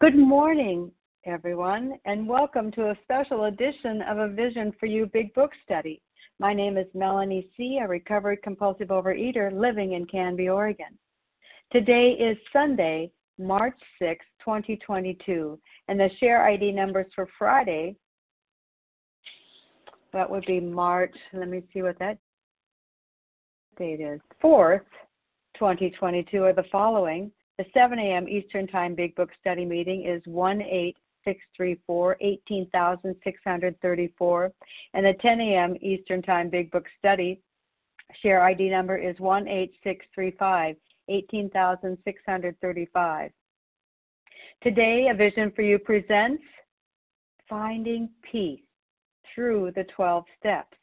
Good morning, everyone, and welcome to a special edition of a Vision for You Big Book Study. My name is Melanie C., a recovered compulsive overeater living in Canby, Oregon. Today is Sunday, March 6, 2022, and the share ID numbers for Friday, that would be March, let me see what that date is, 4th, 2022, are the following the 7 a.m. Eastern Time Big Book Study meeting is 18634 18634, and the 10 a.m. Eastern Time Big Book Study share ID number is 18635 18635. Today, A Vision for You presents Finding Peace Through the 12 Steps.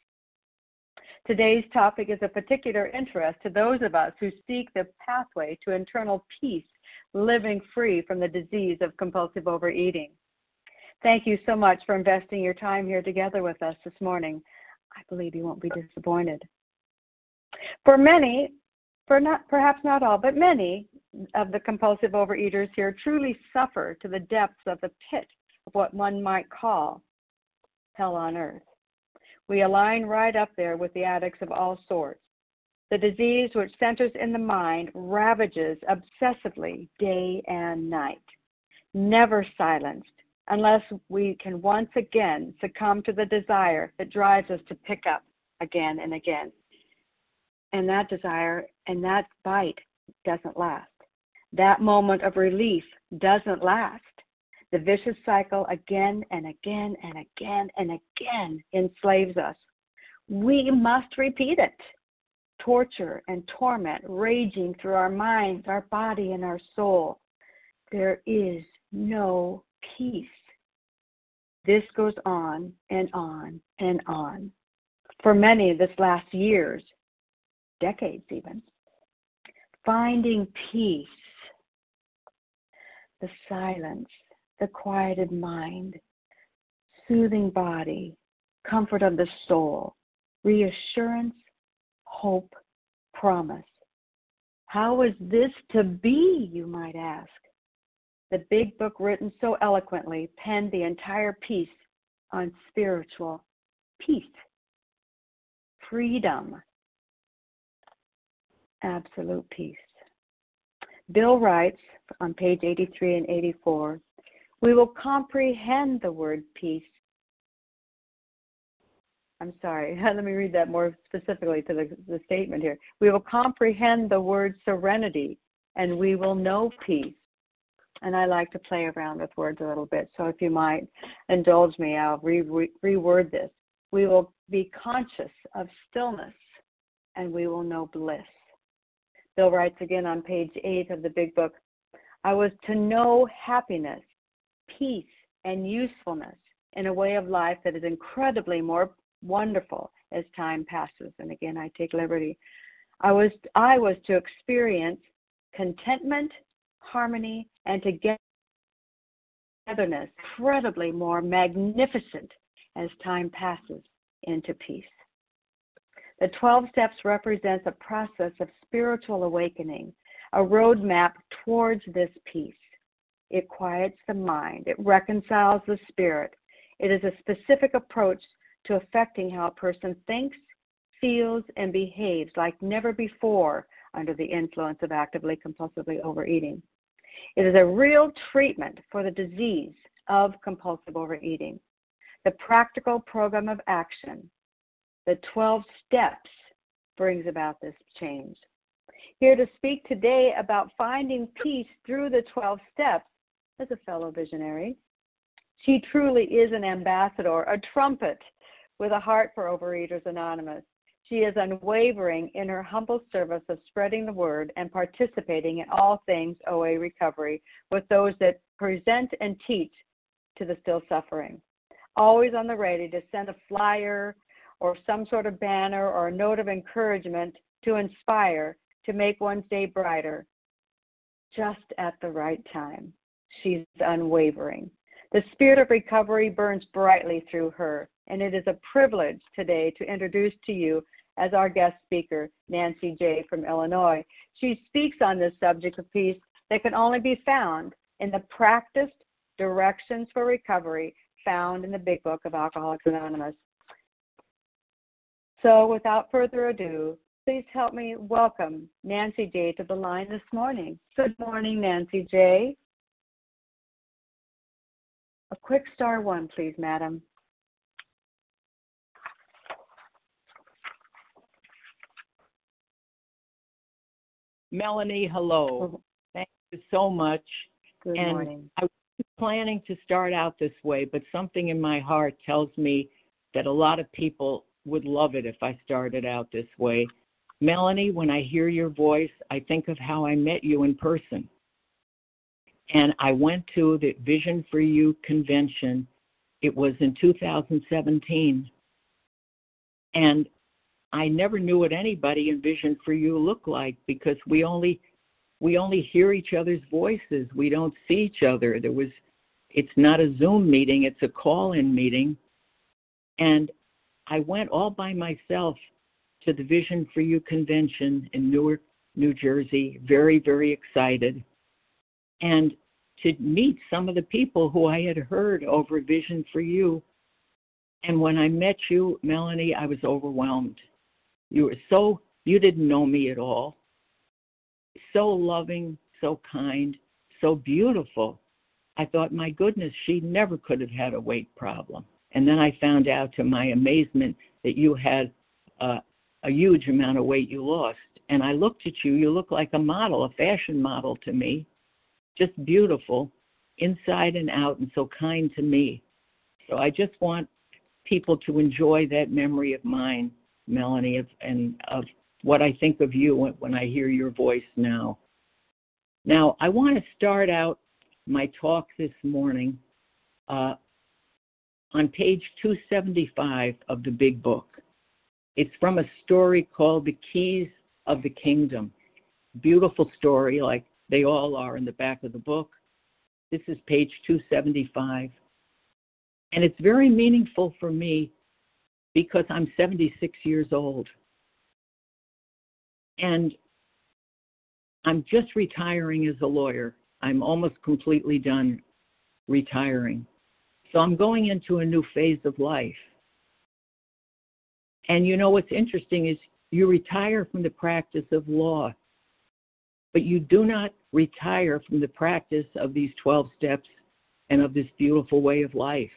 Today's topic is of particular interest to those of us who seek the pathway to internal peace, living free from the disease of compulsive overeating. Thank you so much for investing your time here together with us this morning. I believe you won't be disappointed. For many, for not perhaps not all, but many of the compulsive overeaters here truly suffer to the depths of the pit of what one might call hell on earth. We align right up there with the addicts of all sorts. The disease which centers in the mind ravages obsessively day and night, never silenced, unless we can once again succumb to the desire that drives us to pick up again and again. And that desire and that bite doesn't last. That moment of relief doesn't last. The vicious cycle again and again and again and again enslaves us. We must repeat it. Torture and torment raging through our minds, our body, and our soul. There is no peace. This goes on and on and on. For many, this lasts years, decades even. Finding peace, the silence, the quieted mind, soothing body, comfort of the soul, reassurance, hope, promise. How is this to be, you might ask? The big book, written so eloquently, penned the entire piece on spiritual peace, freedom, absolute peace. Bill writes on page 83 and 84 we will comprehend the word peace. I'm sorry, let me read that more specifically to the, the statement here. We will comprehend the word serenity and we will know peace. And I like to play around with words a little bit. So if you might indulge me, I'll re- re- reword this. We will be conscious of stillness and we will know bliss. Bill writes again on page eight of the big book I was to know happiness peace and usefulness in a way of life that is incredibly more wonderful as time passes. And again, I take liberty. I was I was to experience contentment, harmony, and togetherness incredibly more magnificent as time passes into peace. The 12 steps represents a process of spiritual awakening, a roadmap towards this peace. It quiets the mind. It reconciles the spirit. It is a specific approach to affecting how a person thinks, feels, and behaves like never before under the influence of actively compulsively overeating. It is a real treatment for the disease of compulsive overeating. The practical program of action, the 12 steps, brings about this change. Here to speak today about finding peace through the 12 steps as a fellow visionary. She truly is an ambassador, a trumpet with a heart for Overeaters Anonymous. She is unwavering in her humble service of spreading the word and participating in all things OA recovery with those that present and teach to the still suffering. Always on the ready to send a flyer or some sort of banner or a note of encouragement to inspire, to make one's day brighter, just at the right time. She's unwavering. The spirit of recovery burns brightly through her, and it is a privilege today to introduce to you as our guest speaker, Nancy J. from Illinois. She speaks on this subject of peace that can only be found in the practiced Directions for Recovery, found in the Big Book of Alcoholics Anonymous. So, without further ado, please help me welcome Nancy J to the line this morning. Good morning, Nancy J. A quick star one, please, madam. Melanie, hello. Oh. Thank you so much. Good and morning. I was planning to start out this way, but something in my heart tells me that a lot of people would love it if I started out this way. Melanie, when I hear your voice, I think of how I met you in person. And I went to the Vision for You convention. It was in 2017. And I never knew what anybody in Vision for You looked like because we only we only hear each other's voices. We don't see each other. There was it's not a Zoom meeting, it's a call-in meeting. And I went all by myself to the Vision for You convention in Newark, New Jersey, very, very excited. And to meet some of the people who I had heard over Vision for You. And when I met you, Melanie, I was overwhelmed. You were so, you didn't know me at all. So loving, so kind, so beautiful. I thought, my goodness, she never could have had a weight problem. And then I found out to my amazement that you had uh, a huge amount of weight you lost. And I looked at you, you look like a model, a fashion model to me, just beautiful inside and out, and so kind to me. So I just want people to enjoy that memory of mine, Melanie, of, and of what I think of you when, when I hear your voice now. Now, I want to start out my talk this morning uh, on page 275 of the Big Book. It's from a story called The Keys of the Kingdom. Beautiful story, like they all are in the back of the book. This is page 275. And it's very meaningful for me because I'm 76 years old. And I'm just retiring as a lawyer. I'm almost completely done retiring. So I'm going into a new phase of life. And you know what's interesting is you retire from the practice of law, but you do not retire from the practice of these 12 steps and of this beautiful way of life.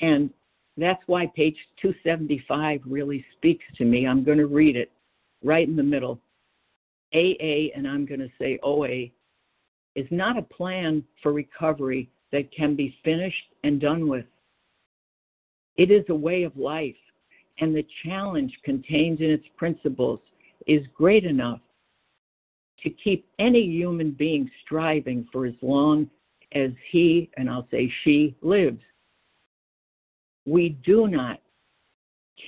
And that's why page 275 really speaks to me. I'm going to read it right in the middle. AA, and I'm going to say OA, is not a plan for recovery that can be finished and done with. It is a way of life, and the challenge contained in its principles is great enough to keep any human being striving for as long as he, and I'll say she, lives. We do not,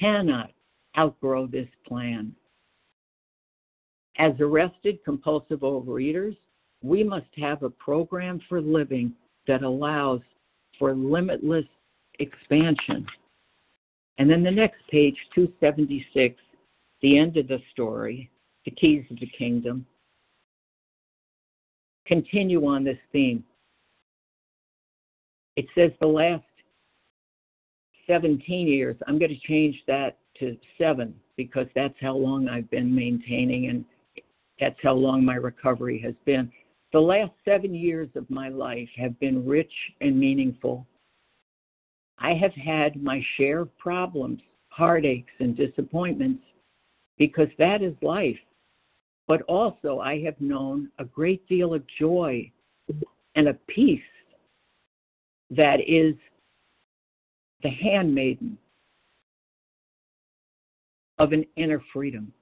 cannot outgrow this plan. As arrested compulsive overeaters, we must have a program for living that allows for limitless expansion. And then the next page, 276, the end of the story, the keys of the kingdom, continue on this theme. It says the last 17 years, I'm going to change that to seven because that's how long I've been maintaining and that's how long my recovery has been. The last seven years of my life have been rich and meaningful. I have had my share of problems, heartaches, and disappointments because that is life. But also, I have known a great deal of joy and a peace that is the handmaiden of an inner freedom.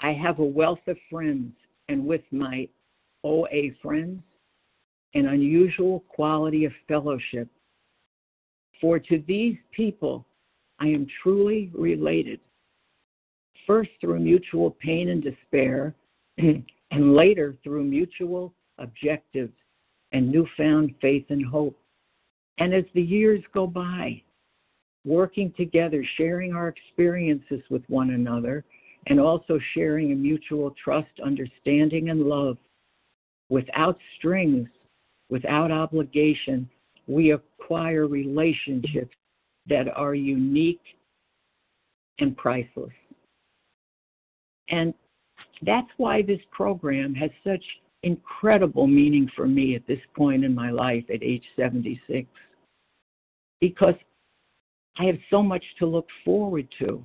I have a wealth of friends, and with my OA friends, an unusual quality of fellowship. For to these people I am truly related, first through mutual pain and despair, and later through mutual objectives and newfound faith and hope. And as the years go by, working together, sharing our experiences with one another, and also sharing a mutual trust, understanding, and love without strings without obligation, we acquire relationships that are unique and priceless. And that's why this program has such incredible meaning for me at this point in my life at age 76 because I have so much to look forward to.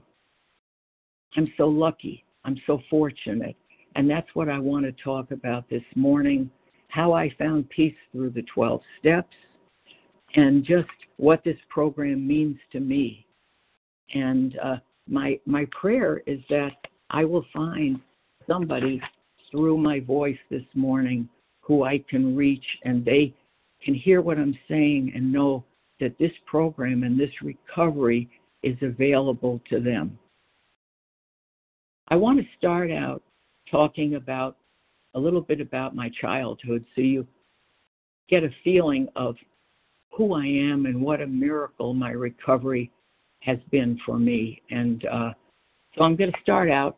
I'm so lucky. I'm so fortunate. And that's what I want to talk about this morning how I found peace through the 12 steps and just what this program means to me. And uh, my, my prayer is that I will find somebody through my voice this morning who I can reach and they can hear what I'm saying and know that this program and this recovery is available to them. I want to start out talking about a little bit about my childhood so you get a feeling of who I am and what a miracle my recovery has been for me. And uh, so I'm going to start out.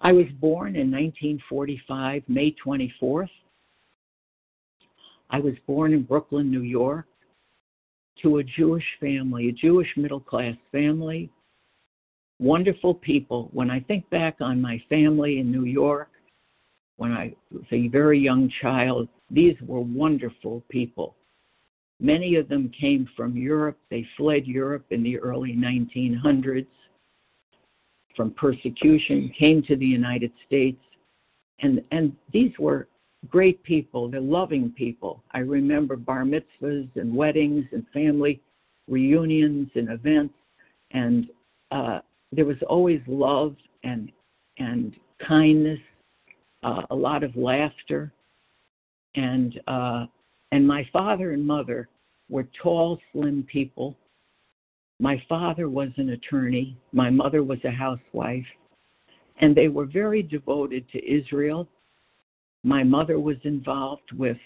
I was born in 1945, May 24th. I was born in Brooklyn, New York, to a Jewish family, a Jewish middle class family. Wonderful people. When I think back on my family in New York, when I was a very young child, these were wonderful people. Many of them came from Europe. They fled Europe in the early 1900s from persecution, came to the United States. And, and these were great people. They're loving people. I remember bar mitzvahs and weddings and family reunions and events. And uh, there was always love and, and kindness, uh, a lot of laughter. And, uh, and my father and mother were tall, slim people. My father was an attorney, my mother was a housewife, and they were very devoted to Israel. My mother was involved with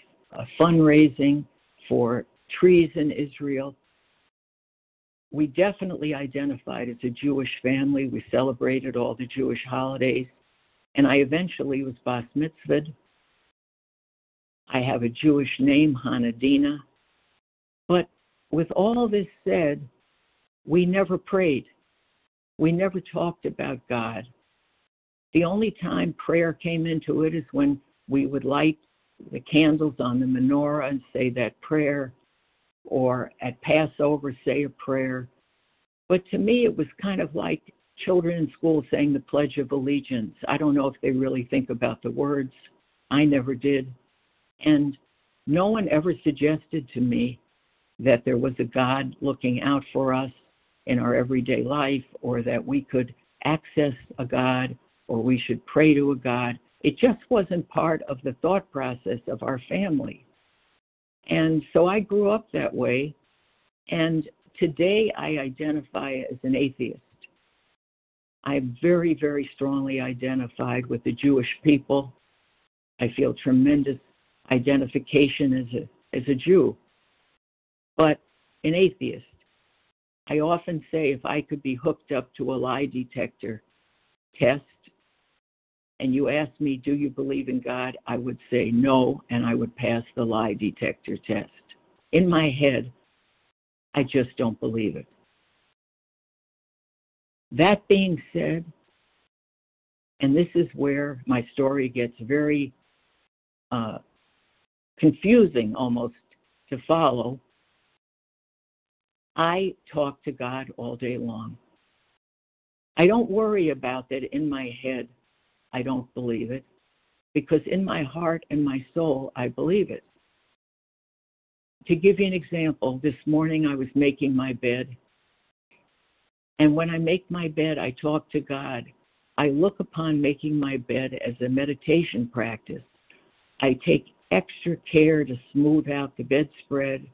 fundraising for trees in Israel. We definitely identified as a Jewish family. We celebrated all the Jewish holidays. And I eventually was bas mitzvahed. I have a Jewish name, Hanadina. But with all this said, we never prayed. We never talked about God. The only time prayer came into it is when we would light the candles on the menorah and say that prayer, or at Passover say a prayer. But to me, it was kind of like children in school saying the Pledge of Allegiance. I don't know if they really think about the words. I never did. And no one ever suggested to me that there was a God looking out for us in our everyday life, or that we could access a God, or we should pray to a God. It just wasn't part of the thought process of our family. And so I grew up that way. And today I identify as an atheist. I'm very, very strongly identified with the Jewish people. I feel tremendous identification as a, as a Jew but an atheist. I often say if I could be hooked up to a lie detector test and you asked me, Do you believe in God? I would say no, and I would pass the lie detector test. In my head, I just don't believe it. That being said, and this is where my story gets very uh, confusing almost to follow, I talk to God all day long. I don't worry about that in my head. I don't believe it because in my heart and my soul, I believe it. To give you an example, this morning I was making my bed. And when I make my bed, I talk to God. I look upon making my bed as a meditation practice. I take extra care to smooth out the bedspread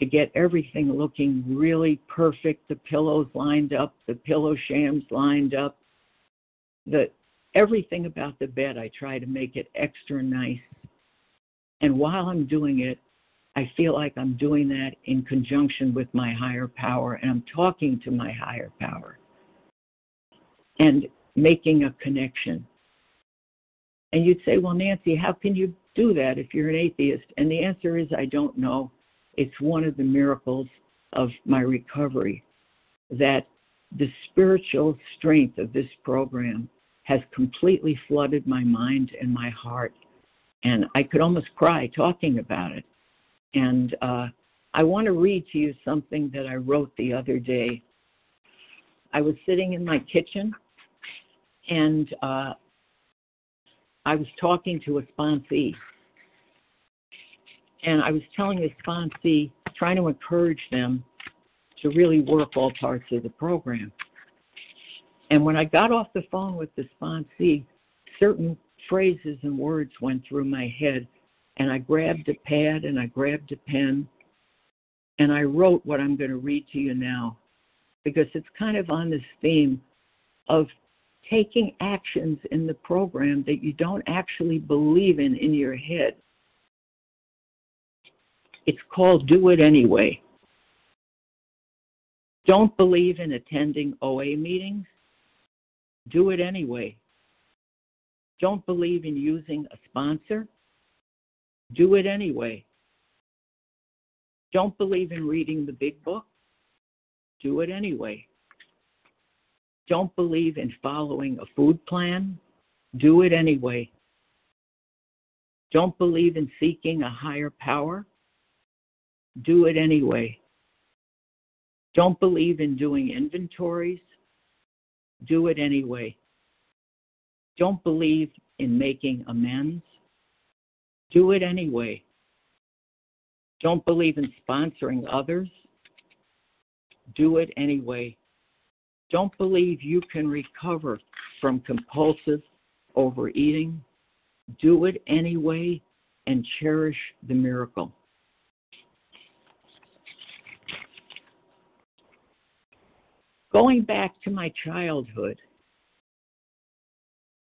to get everything looking really perfect, the pillows lined up, the pillow shams lined up, the everything about the bed I try to make it extra nice. And while I'm doing it, I feel like I'm doing that in conjunction with my higher power and I'm talking to my higher power and making a connection. And you'd say, well, Nancy, how can you do that if you're an atheist? And the answer is I don't know. It's one of the miracles of my recovery that the spiritual strength of this program has completely flooded my mind and my heart. And I could almost cry talking about it. And uh, I want to read to you something that I wrote the other day. I was sitting in my kitchen and uh, I was talking to a sponsee. And I was telling the sponsee, trying to encourage them to really work all parts of the program. And when I got off the phone with the sponsee, certain phrases and words went through my head. And I grabbed a pad and I grabbed a pen and I wrote what I'm going to read to you now because it's kind of on this theme of taking actions in the program that you don't actually believe in in your head. It's called Do It Anyway. Don't believe in attending OA meetings? Do it anyway. Don't believe in using a sponsor? Do it anyway. Don't believe in reading the big book? Do it anyway. Don't believe in following a food plan? Do it anyway. Don't believe in seeking a higher power? Do it anyway. Don't believe in doing inventories? Do it anyway. Don't believe in making amends? Do it anyway. Don't believe in sponsoring others? Do it anyway. Don't believe you can recover from compulsive overeating? Do it anyway and cherish the miracle. Going back to my childhood,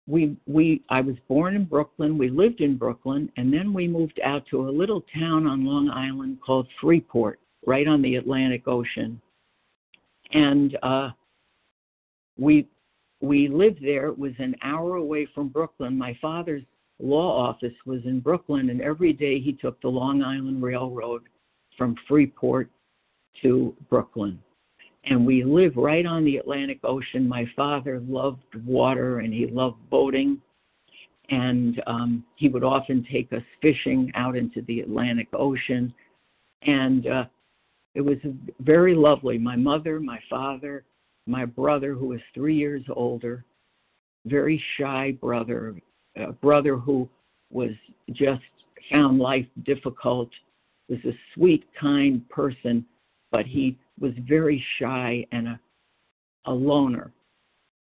we we I was born in Brooklyn. We lived in Brooklyn, and then we moved out to a little town on Long Island called Freeport, right on the Atlantic Ocean. And uh, we we lived there. It was an hour away from Brooklyn. My father's law office was in Brooklyn, and every day he took the Long Island Railroad from Freeport to Brooklyn and we live right on the Atlantic Ocean. My father loved water and he loved boating, and um, he would often take us fishing out into the Atlantic Ocean, and uh, it was very lovely. My mother, my father, my brother, who was three years older, very shy brother, a brother who was just found life difficult, was a sweet, kind person, but he was very shy and a, a loner.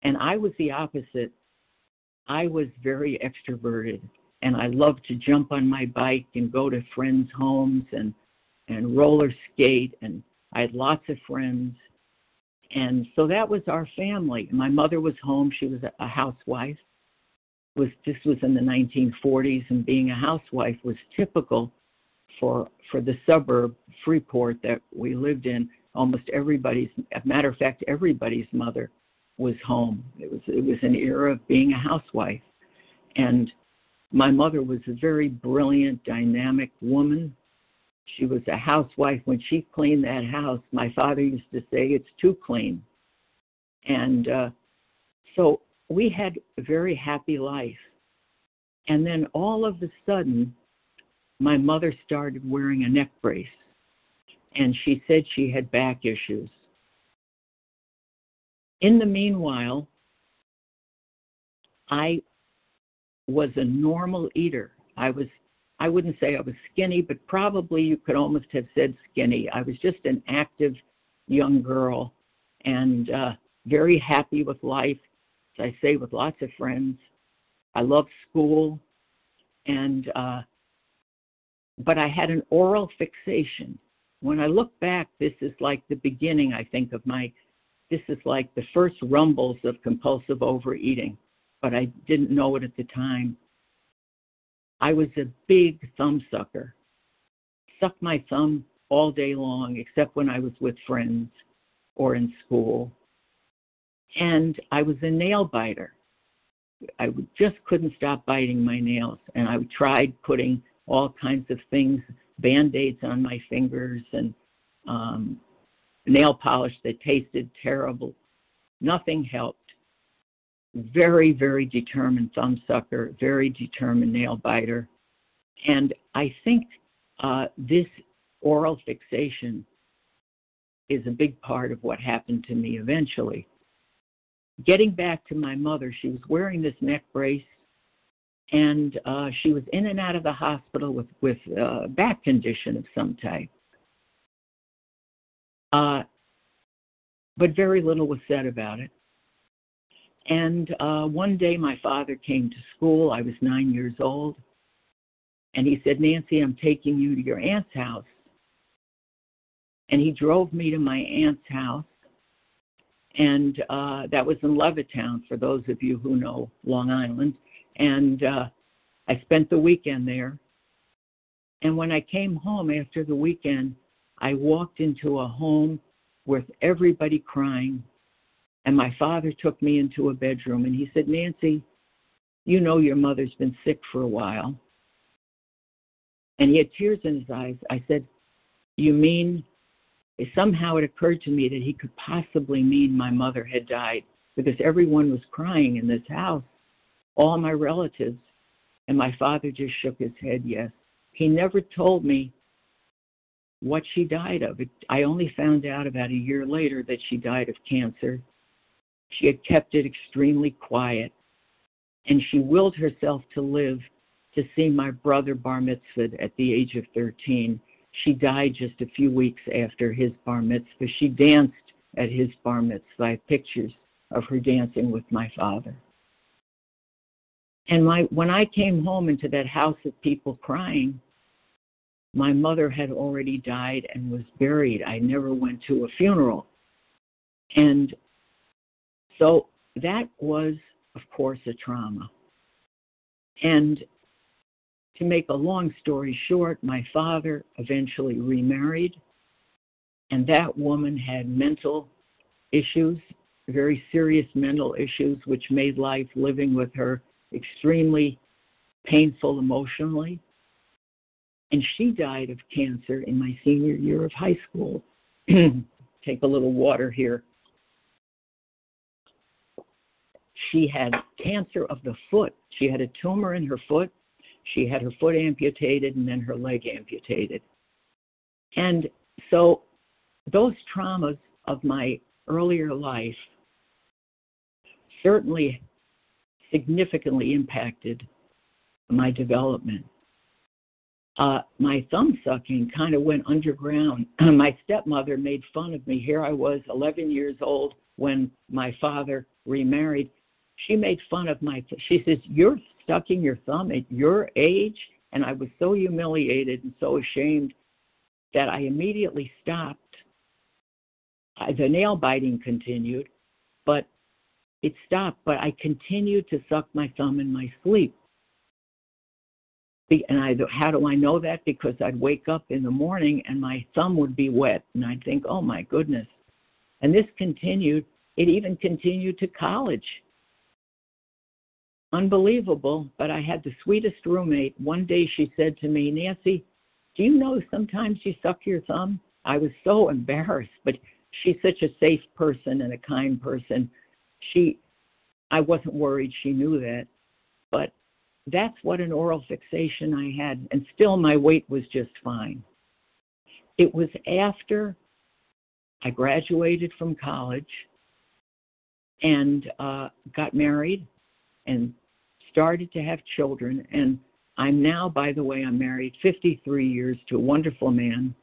And I was the opposite. I was very extroverted and I loved to jump on my bike and go to friends' homes and and roller skate and I had lots of friends. And so that was our family. My mother was home, she was a housewife. Was this was in the 1940s and being a housewife was typical for for the suburb Freeport that we lived in almost everybody's a matter of fact everybody's mother was home. It was it was an era of being a housewife. And my mother was a very brilliant dynamic woman. She was a housewife. When she cleaned that house my father used to say it's too clean. And uh so we had a very happy life. And then all of a sudden my mother started wearing a neck brace and she said she had back issues. In the meanwhile, I was a normal eater. I was I wouldn't say I was skinny, but probably you could almost have said skinny. I was just an active young girl and uh, very happy with life, as I say, with lots of friends. I loved school, and uh, but I had an oral fixation when I look back, this is like the beginning, I think, of my, this is like the first rumbles of compulsive overeating, but I didn't know it at the time. I was a big thumb sucker, sucked my thumb all day long, except when I was with friends or in school. And I was a nail biter. I just couldn't stop biting my nails, and I tried putting all kinds of things, band-aids on my fingers, and um, nail polish that tasted terrible. Nothing helped. Very, very determined thumb sucker, very determined nail biter. And I think uh, this oral fixation is a big part of what happened to me eventually. Getting back to my mother, she was wearing this neck brace and uh, she was in and out of the hospital with with a back condition of some type. Uh, but very little was said about it. And uh, one day, my father came to school. I was nine years old, and he said, "Nancy, I'm taking you to your aunt's house." And he drove me to my aunt's house, and uh, that was in Levittown. For those of you who know Long Island, and uh, I spent the weekend there. And when I came home after the weekend, I walked into a home with everybody crying. And my father took me into a bedroom and he said, Nancy, you know your mother's been sick for a while. And he had tears in his eyes. I said, You mean? Somehow it occurred to me that he could possibly mean my mother had died because everyone was crying in this house all my relatives. And my father just shook his head, yes. He never told me what she died of. I only found out about a year later that she died of cancer. She had kept it extremely quiet, and she willed herself to live to see my brother bar mitzvah at the age of 13. She died just a few weeks after his bar mitzvah. She danced at his bar mitzvah. I have pictures of her dancing with my father. And my when I came home into that house of people crying, my mother had already died and was buried. I never went to a funeral. And so that was, of course, a trauma. And to make a long story short, my father eventually remarried, and that woman had mental issues, very serious mental issues, which made life living with her extremely painful emotionally. And she died of cancer in my senior year of high school. Take a little water here. She had cancer of the foot. She had a tumor in her foot. She had her foot amputated and then her leg amputated. And so those traumas of my earlier life certainly significantly impacted my development. Uh, my thumb sucking kind of went underground. my stepmother made fun of me. Here I was, 11 years old, when my father remarried. She made fun of my. She says, "You're sucking your thumb at your age," and I was so humiliated and so ashamed that I immediately stopped. I, the nail biting continued, but it stopped, but I continued to suck my thumb in my sleep. And I, how do I know that? Because I'd wake up in the morning and my thumb would be wet, and I'd think, "Oh my goodness!" And this continued. It even continued to college. Unbelievable, but I had the sweetest roommate. One day she said to me, Nancy, do you know sometimes you suck your thumb? I was so embarrassed, but she's such a safe person and a kind person she I wasn't worried she knew that. But that's what an oral fixation I had, and still my weight was just fine. It was after I graduated from college and uh, got married and started to have children. And I'm now, by the way, I'm married 53 years to a wonderful man.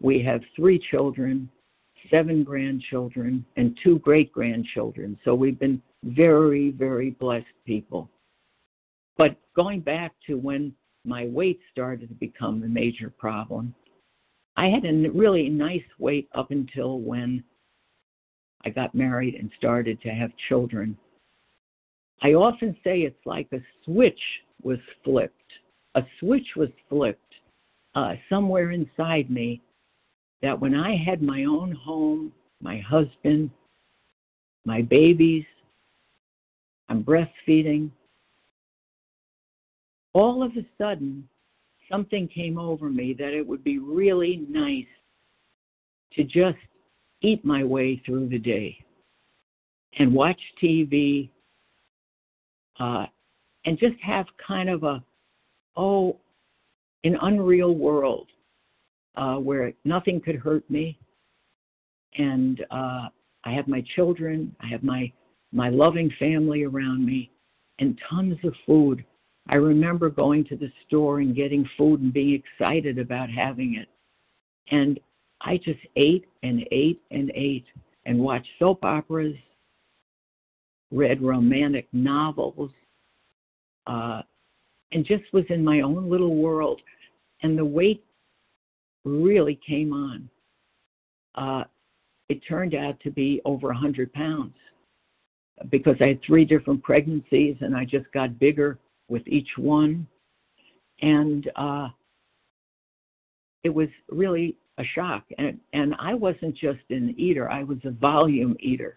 We have three children seven grandchildren, and two great grandchildren. So we've been very, very blessed people. But going back to when my weight started to become a major problem, I had a really nice weight up until when I got married and started to have children. I often say it's like a switch was flipped. A switch was flipped uh, somewhere inside me that when I had my own home, my husband, my babies, I'm breastfeeding. All of a sudden, something came over me that it would be really nice to just eat my way through the day and watch TV uh, and just have kind of a, oh, an unreal world uh, where nothing could hurt me. And uh, I have my children, I have my, my loving family around me, and tons of food. I remember going to the store and getting food and being excited about having it. And I just ate and ate and ate and watched soap operas, read romantic novels, uh, and just was in my own little world. And the weight really came on. Uh, it turned out to be over a 100 pounds because I had three different pregnancies and I just got bigger with each one. And uh, it was really a shock. And, and I wasn't just an eater, I was a volume eater.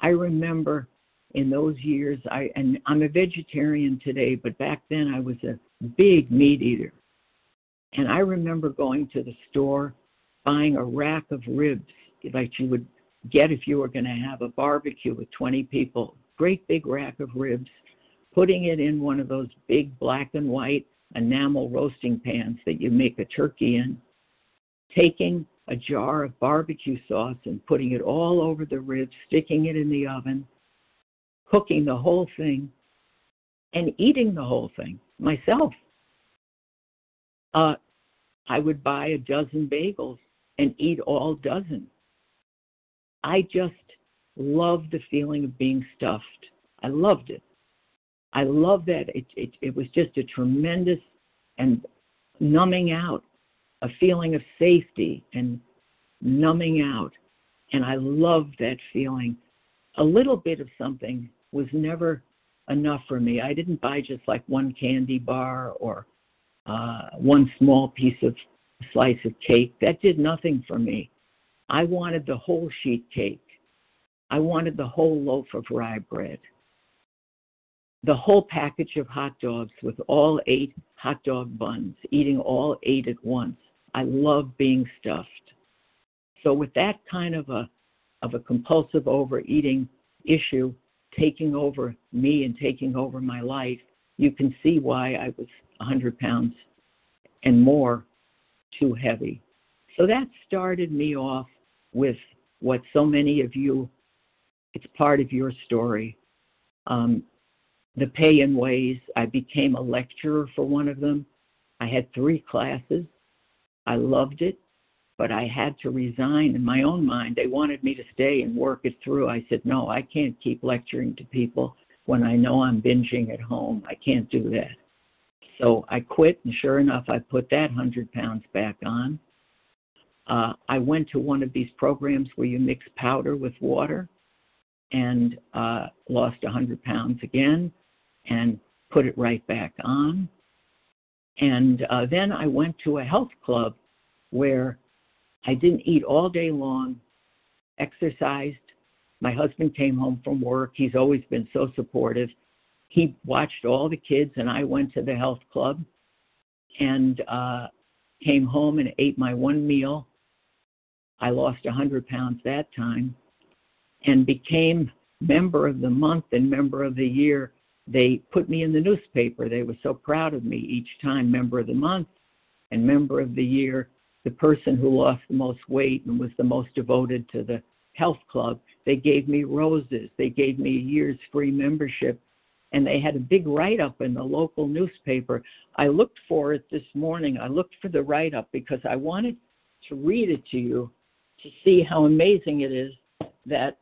I remember in those years, I and I'm a vegetarian today, but back then I was a big meat eater. And I remember going to the store, buying a rack of ribs like you would get if you were going to have a barbecue with 20 people. Great big rack of ribs, putting it in one of those big black and white enamel roasting pans that you make a turkey in, taking a jar of barbecue sauce and putting it all over the ribs, sticking it in the oven, cooking the whole thing, and eating the whole thing myself. Uh, I would buy a dozen bagels and eat all dozen. I just loved the feeling of being stuffed. I loved it. I loved that. It, it, it was just a tremendous and numbing out, a feeling of safety and numbing out. And I loved that feeling. A little bit of something was never enough for me. I didn't buy just like one candy bar or uh, one small piece of slice of cake. That did nothing for me. I wanted the whole sheet cake. I wanted the whole loaf of rye bread the whole package of hot dogs with all eight hot dog buns, eating all eight at once. I love being stuffed. So with that kind of a of a compulsive overeating issue taking over me and taking over my life, you can see why I was 100 pounds and more too heavy. So that started me off with what so many of you, it's part of your story. Um, the pay and weighs. I became a lecturer for one of them. I had three classes. I loved it, but I had to resign in my own mind. They wanted me to stay and work it through. I said, no, I can't keep lecturing to people when I know I'm binging at home. I can't do that. So I quit, and sure enough, I put that 100 pounds back on. Uh, I went to one of these programs where you mix powder with water and uh, lost 100 pounds again and put it right back on. And uh, then I went to a health club where I didn't eat all day long, exercised. My husband came home from work. He's always been so supportive. He watched all the kids, and I went to the health club and uh, came home and ate my one meal. I lost a 100 pounds that time and became member of the month and member of the year they put me in the newspaper. They were so proud of me each time, member of the month and member of the year, the person who lost the most weight and was the most devoted to the health club. They gave me roses. They gave me a year's free membership. And they had a big write up in the local newspaper. I looked for it this morning. I looked for the write up because I wanted to read it to you to see how amazing it is that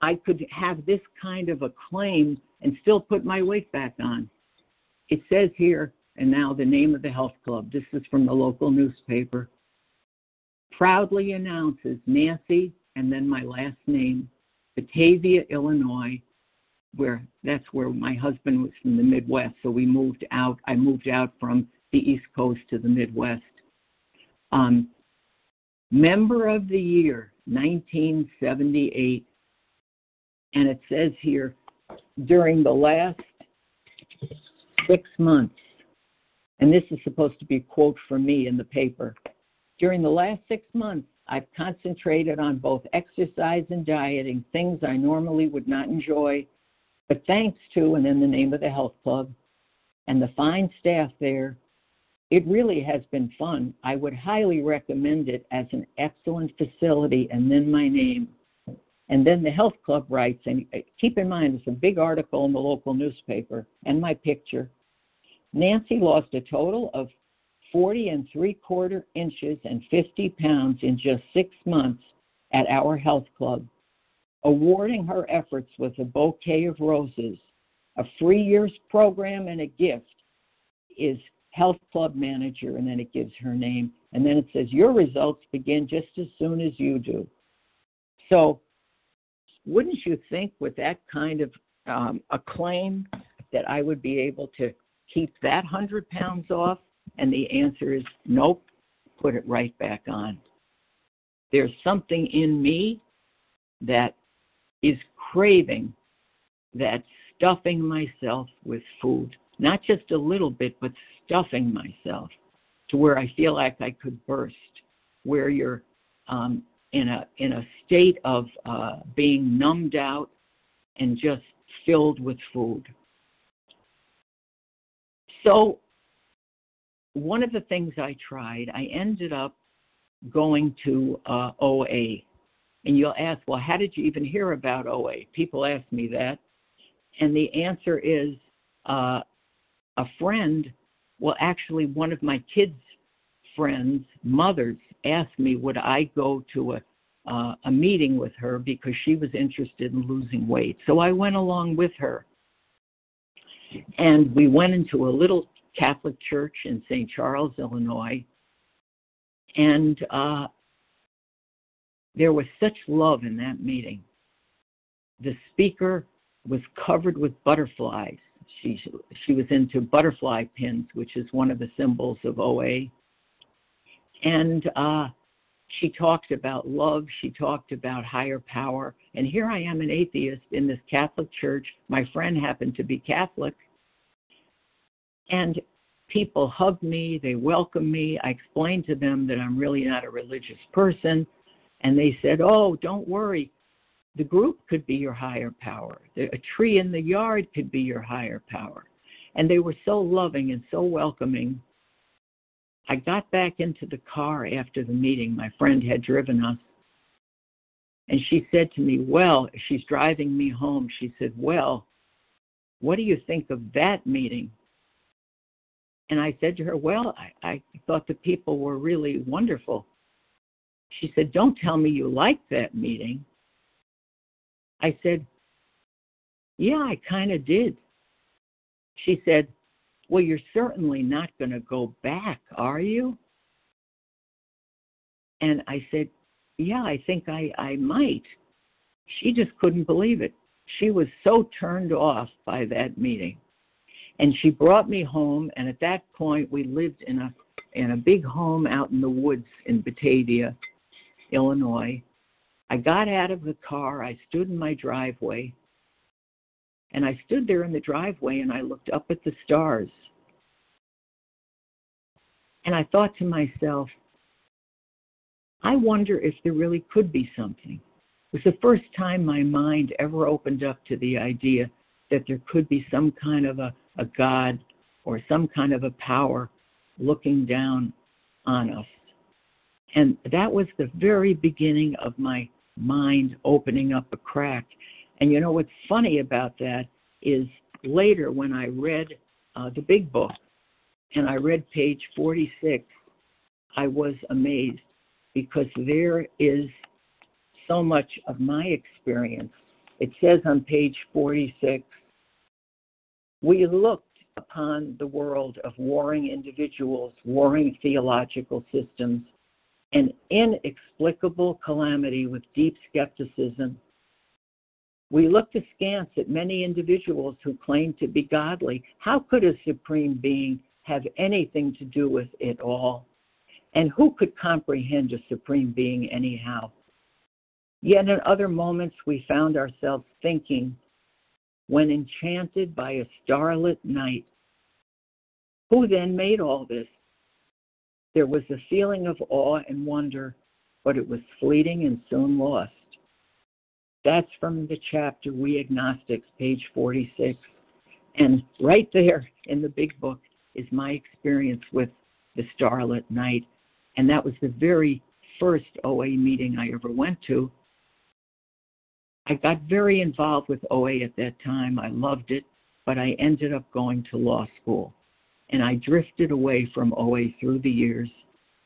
I could have this kind of a claim and still put my weight back on. It says here, and now the name of the health club, this is from the local newspaper, proudly announces Nancy, and then my last name, Batavia, Illinois, where that's where my husband was from the Midwest. So we moved out. I moved out from the East Coast to the Midwest. Um, member of the year, 1978 And it says here during the last six months, and this is supposed to be a quote from me in the paper. During the last six months, I've concentrated on both exercise and dieting, things I normally would not enjoy, but thanks to, and in the name of the health club, and the fine staff there, it really has been fun. I would highly recommend it as an excellent facility, and then my name. And then the health club writes, and uh, keep in mind, it's a big article in the local newspaper, and my picture. Nancy lost a total of 40 and three quarter inches and 50 pounds in just six months at our health club, awarding her efforts with a bouquet of roses, a free year's program, and a gift is health club manager, and then it gives her name. And then it says, Your results begin just as soon as you do. So, wouldn't you think with that kind of um, acclaim that I would be able to keep that 100 pounds off? And the answer is nope, put it right back on. There's something in me that is craving that stuffing myself with food, not just a little bit, but stuffing myself to where I feel like I could burst, where you're um, in a in a state of uh, being numbed out and just filled with food. So, one of the things I tried, I ended up going to uh, OA. And you'll ask, well, how did you even hear about OA? People ask me that. And the answer is uh, a friend, well, actually, one of my kids' friends' mothers asked me, would I go to a uh, a meeting with her because she was interested in losing weight. So I went along with her. And we went into a little Catholic church in St. Charles, Illinois. And uh, there was such love in that meeting. The speaker was covered with butterflies. She, she was into butterfly pins, which is one of the symbols of OA. And uh, she talked about love. She talked about higher power. And here I am, an atheist in this Catholic church. My friend happened to be Catholic. And people hugged me, they welcomed me. I explained to them that I'm really not a religious person. And they said, Oh, don't worry. The group could be your higher power. A tree in the yard could be your higher power. And they were so loving and so welcoming I got back into the car after the meeting. My friend had driven us. And she said to me, Well, she's driving me home. She said, Well, what do you think of that meeting? And I said to her, Well, I, I thought the people were really wonderful. She said, Don't tell me you liked that meeting. I said, Yeah, I kind of did. She said, well, you're certainly not going to go back, are you? And I said, Yeah, I think I, I might. She just couldn't believe it. She was so turned off by that meeting. And she brought me home, and at that point, we lived in a in a big home out in the woods in Batavia, Illinois. I got out of the car, I stood in my driveway, and I stood there in the driveway and I looked up at the stars. And I thought to myself, I wonder if there really could be something. It was the first time my mind ever opened up to the idea that there could be some kind of a, a God or some kind of a power looking down on us. And that was the very beginning of my mind opening up a crack and you know what's funny about that is later when I read uh, the big book and I read page 46, I was amazed because there is so much of my experience. It says on page 46 we looked upon the world of warring individuals, warring theological systems, an inexplicable calamity with deep skepticism we looked askance at many individuals who claimed to be godly. How could a supreme being have anything to do with it all? And who could comprehend a supreme being anyhow? Yet in other moments, we found ourselves thinking, when enchanted by a starlit night, who then made all this? There was a feeling of awe and wonder, but it was fleeting and soon lost. That's from the chapter We Agnostics, page 46. And right there in the big book is my experience with the Starlit Night. And that was the very first OA meeting I ever went to. I got very involved with OA at that time. I loved it, but I ended up going to law school. And I drifted away from OA through the years.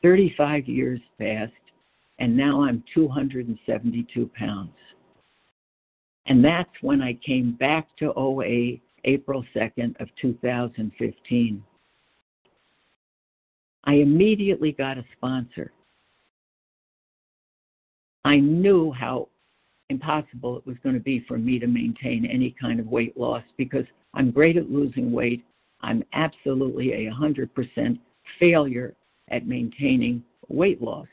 35 years passed, and now I'm 272 pounds. And that's when I came back to OA April 2nd of 2015. I immediately got a sponsor. I knew how impossible it was going to be for me to maintain any kind of weight loss because I'm great at losing weight. I'm absolutely a 100% failure at maintaining weight loss.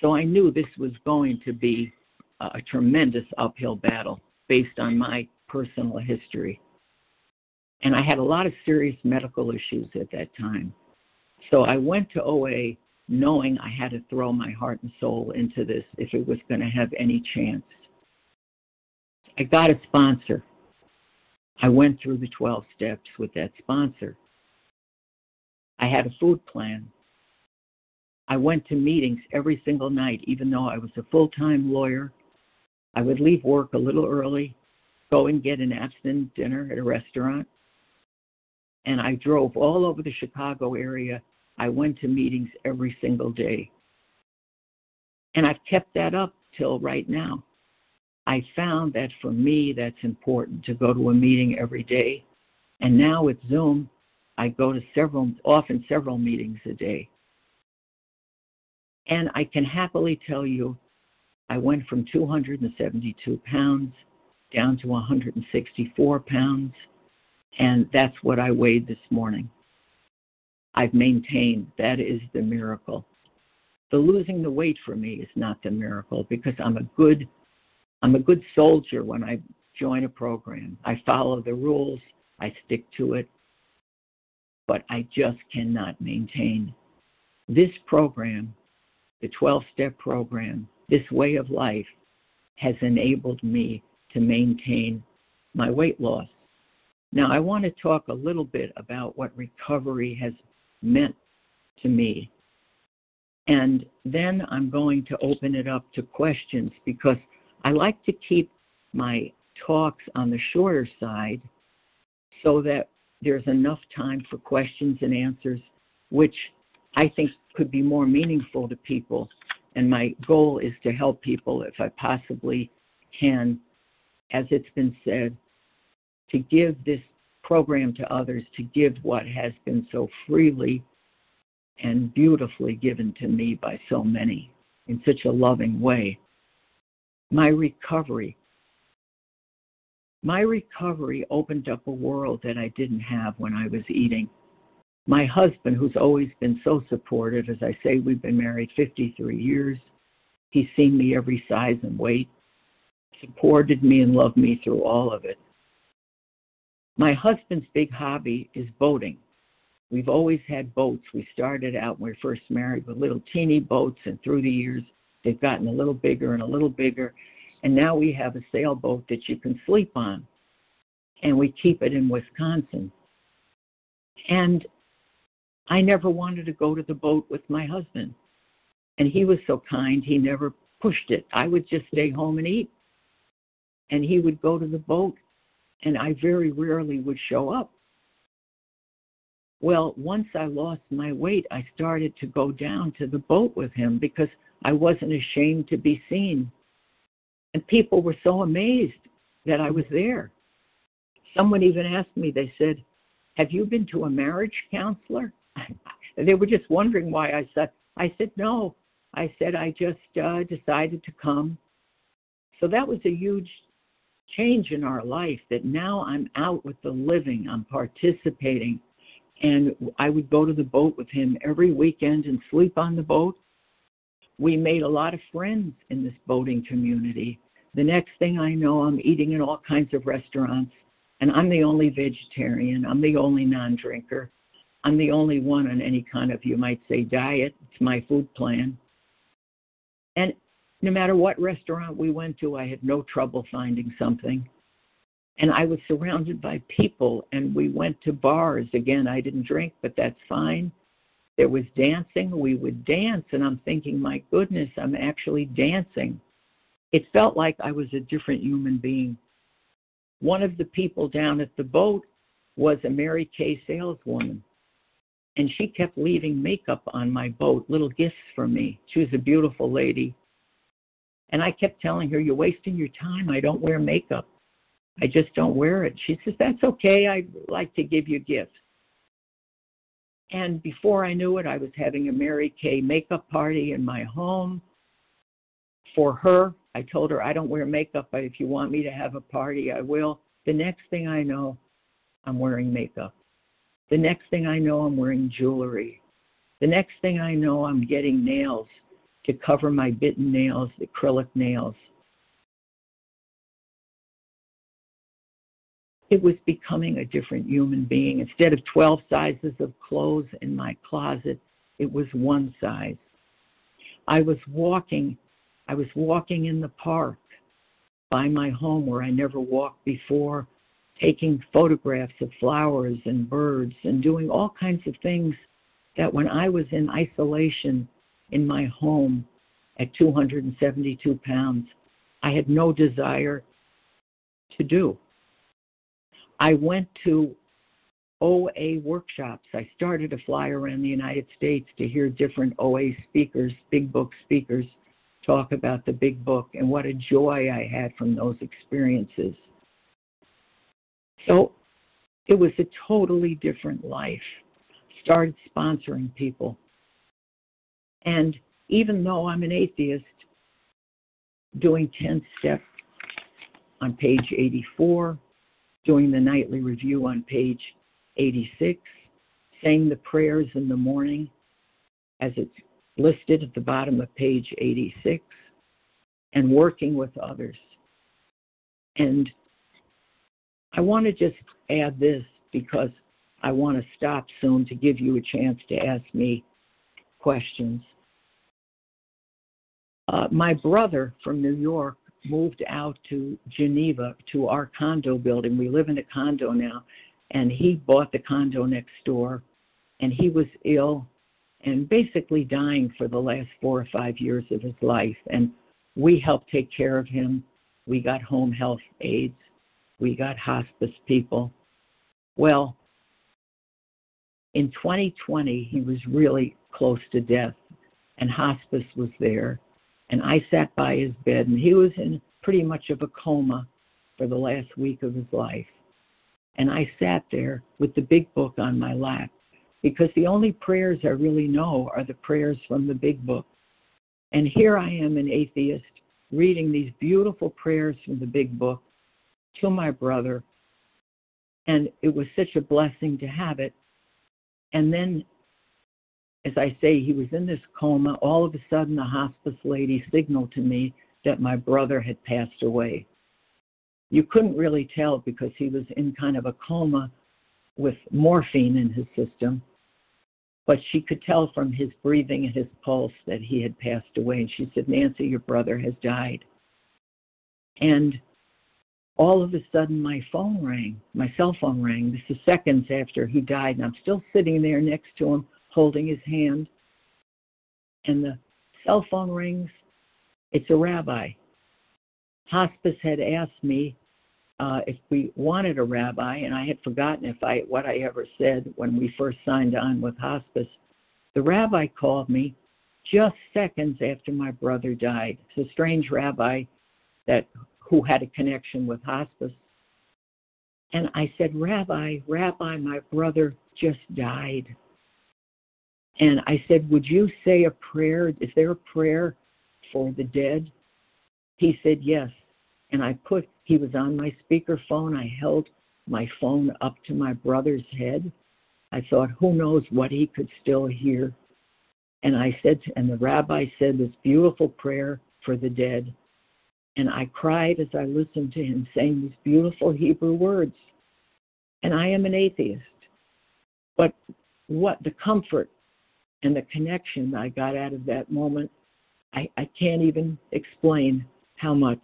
So I knew this was going to be a tremendous uphill battle based on my personal history. And I had a lot of serious medical issues at that time. So I went to OA knowing I had to throw my heart and soul into this if it was going to have any chance. I got a sponsor. I went through the 12 steps with that sponsor. I had a food plan. I went to meetings every single night, even though I was a full time lawyer. I would leave work a little early, go and get an abstinent dinner at a restaurant. And I drove all over the Chicago area. I went to meetings every single day. And I've kept that up till right now. I found that for me, that's important to go to a meeting every day. And now with Zoom, I go to several, often several meetings a day. And I can happily tell you, I went from 272 pounds down to 164 pounds, and that's what I weighed this morning. I've maintained that is the miracle. The losing the weight for me is not the miracle because I'm a good I'm a good soldier when I join a program. I follow the rules, I stick to it, but I just cannot maintain. This program, the 12 step program, this way of life has enabled me to maintain my weight loss. Now, I want to talk a little bit about what recovery has meant to me. And then I'm going to open it up to questions because I like to keep my talks on the shorter side so that there's enough time for questions and answers, which I think could be more meaningful to people. And my goal is to help people if I possibly can, as it's been said, to give this program to others, to give what has been so freely and beautifully given to me by so many in such a loving way my recovery. My recovery opened up a world that I didn't have when I was eating. My husband, who's always been so supportive, as I say, we've been married 53 years. He's seen me every size and weight, supported me and loved me through all of it. My husband's big hobby is boating. We've always had boats. We started out when we were first married with little teeny boats, and through the years, They've gotten a little bigger and a little bigger. And now we have a sailboat that you can sleep on. And we keep it in Wisconsin. And I never wanted to go to the boat with my husband. And he was so kind, he never pushed it. I would just stay home and eat. And he would go to the boat, and I very rarely would show up. Well, once I lost my weight, I started to go down to the boat with him because I wasn't ashamed to be seen. And people were so amazed that I was there. Someone even asked me, they said, Have you been to a marriage counselor? they were just wondering why I said, I said, No. I said, I just uh, decided to come. So that was a huge change in our life that now I'm out with the living, I'm participating. And I would go to the boat with him every weekend and sleep on the boat we made a lot of friends in this boating community. The next thing I know, I'm eating in all kinds of restaurants, and I'm the only vegetarian. I'm the only non drinker. I'm the only one on any kind of, you might say, diet. It's my food plan. And no matter what restaurant we went to, I had no trouble finding something. And I was surrounded by people, and we went to bars. Again, I didn't drink, but that's fine. There was dancing. We would dance, and I'm thinking, my goodness, I'm actually dancing. It felt like I was a different human being. One of the people down at the boat was a Mary Kay saleswoman, and she kept leaving makeup on my boat, little gifts for me. She was a beautiful lady. And I kept telling her, You're wasting your time. I don't wear makeup. I just don't wear it. She says, That's okay. I'd like to give you gifts. And before I knew it, I was having a Mary Kay makeup party in my home for her. I told her, I don't wear makeup, but if you want me to have a party, I will. The next thing I know, I'm wearing makeup. The next thing I know, I'm wearing jewelry. The next thing I know, I'm getting nails to cover my bitten nails, acrylic nails. It was becoming a different human being. Instead of 12 sizes of clothes in my closet, it was one size. I was walking, I was walking in the park by my home where I never walked before, taking photographs of flowers and birds and doing all kinds of things that when I was in isolation in my home at 272 pounds, I had no desire to do. I went to OA workshops. I started to fly around the United States to hear different OA speakers, big book speakers, talk about the big book and what a joy I had from those experiences. So it was a totally different life. Started sponsoring people. And even though I'm an atheist, doing 10 steps on page 84, doing the nightly review on page 86, saying the prayers in the morning as it's listed at the bottom of page 86, and working with others. And I want to just add this because I want to stop soon to give you a chance to ask me questions. Uh, my brother from New York moved out to Geneva to our condo building. We live in a condo now, and he bought the condo next door, and he was ill and basically dying for the last four or five years of his life. And we helped take care of him. We got home health aides, we got hospice people. Well, in 2020, he was really close to death, and hospice was there and I sat by his bed, and he was in pretty much of a coma for the last week of his life. And I sat there with the big book on my lap because the only prayers I really know are the prayers from the big book. And here I am, an atheist, reading these beautiful prayers from the big book to my brother. And it was such a blessing to have it. And then as I say, he was in this coma. All of a sudden, the hospice lady signaled to me that my brother had passed away. You couldn't really tell because he was in kind of a coma with morphine in his system, but she could tell from his breathing and his pulse that he had passed away. And she said, Nancy, your brother has died. And all of a sudden, my phone rang. My cell phone rang. This is seconds after he died, and I'm still sitting there next to him holding his hand, and the cell phone rings. It's a rabbi. Hospice had asked me uh, if we wanted a rabbi, and I had forgotten if I what I ever said when we first signed on with hospice. The rabbi called me just seconds after my brother died. It's a strange rabbi that who had a connection with hospice. And I said, Rabbi, Rabbi, my brother just died. And I said, Would you say a prayer? Is there a prayer for the dead? He said, Yes. And I put, he was on my speakerphone. I held my phone up to my brother's head. I thought, who knows what he could still hear. And I said, and the rabbi said this beautiful prayer for the dead. And I cried as I listened to him saying these beautiful Hebrew words. And I am an atheist. But what the comfort and the connection I got out of that moment, I, I can't even explain how much.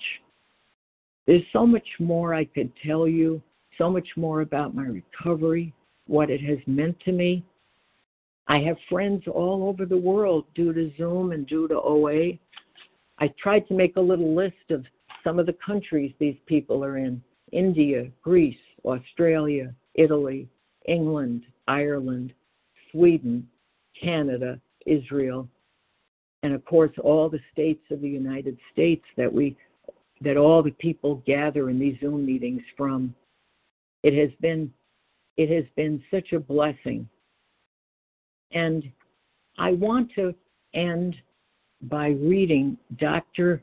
There's so much more I could tell you, so much more about my recovery, what it has meant to me. I have friends all over the world due to Zoom and due to OA. I tried to make a little list of some of the countries these people are in India, Greece, Australia, Italy, England, Ireland, Sweden, Canada, Israel, and of course all the states of the United States that we that all the people gather in these Zoom meetings from. It has been it has been such a blessing. And I want to end by reading Dr.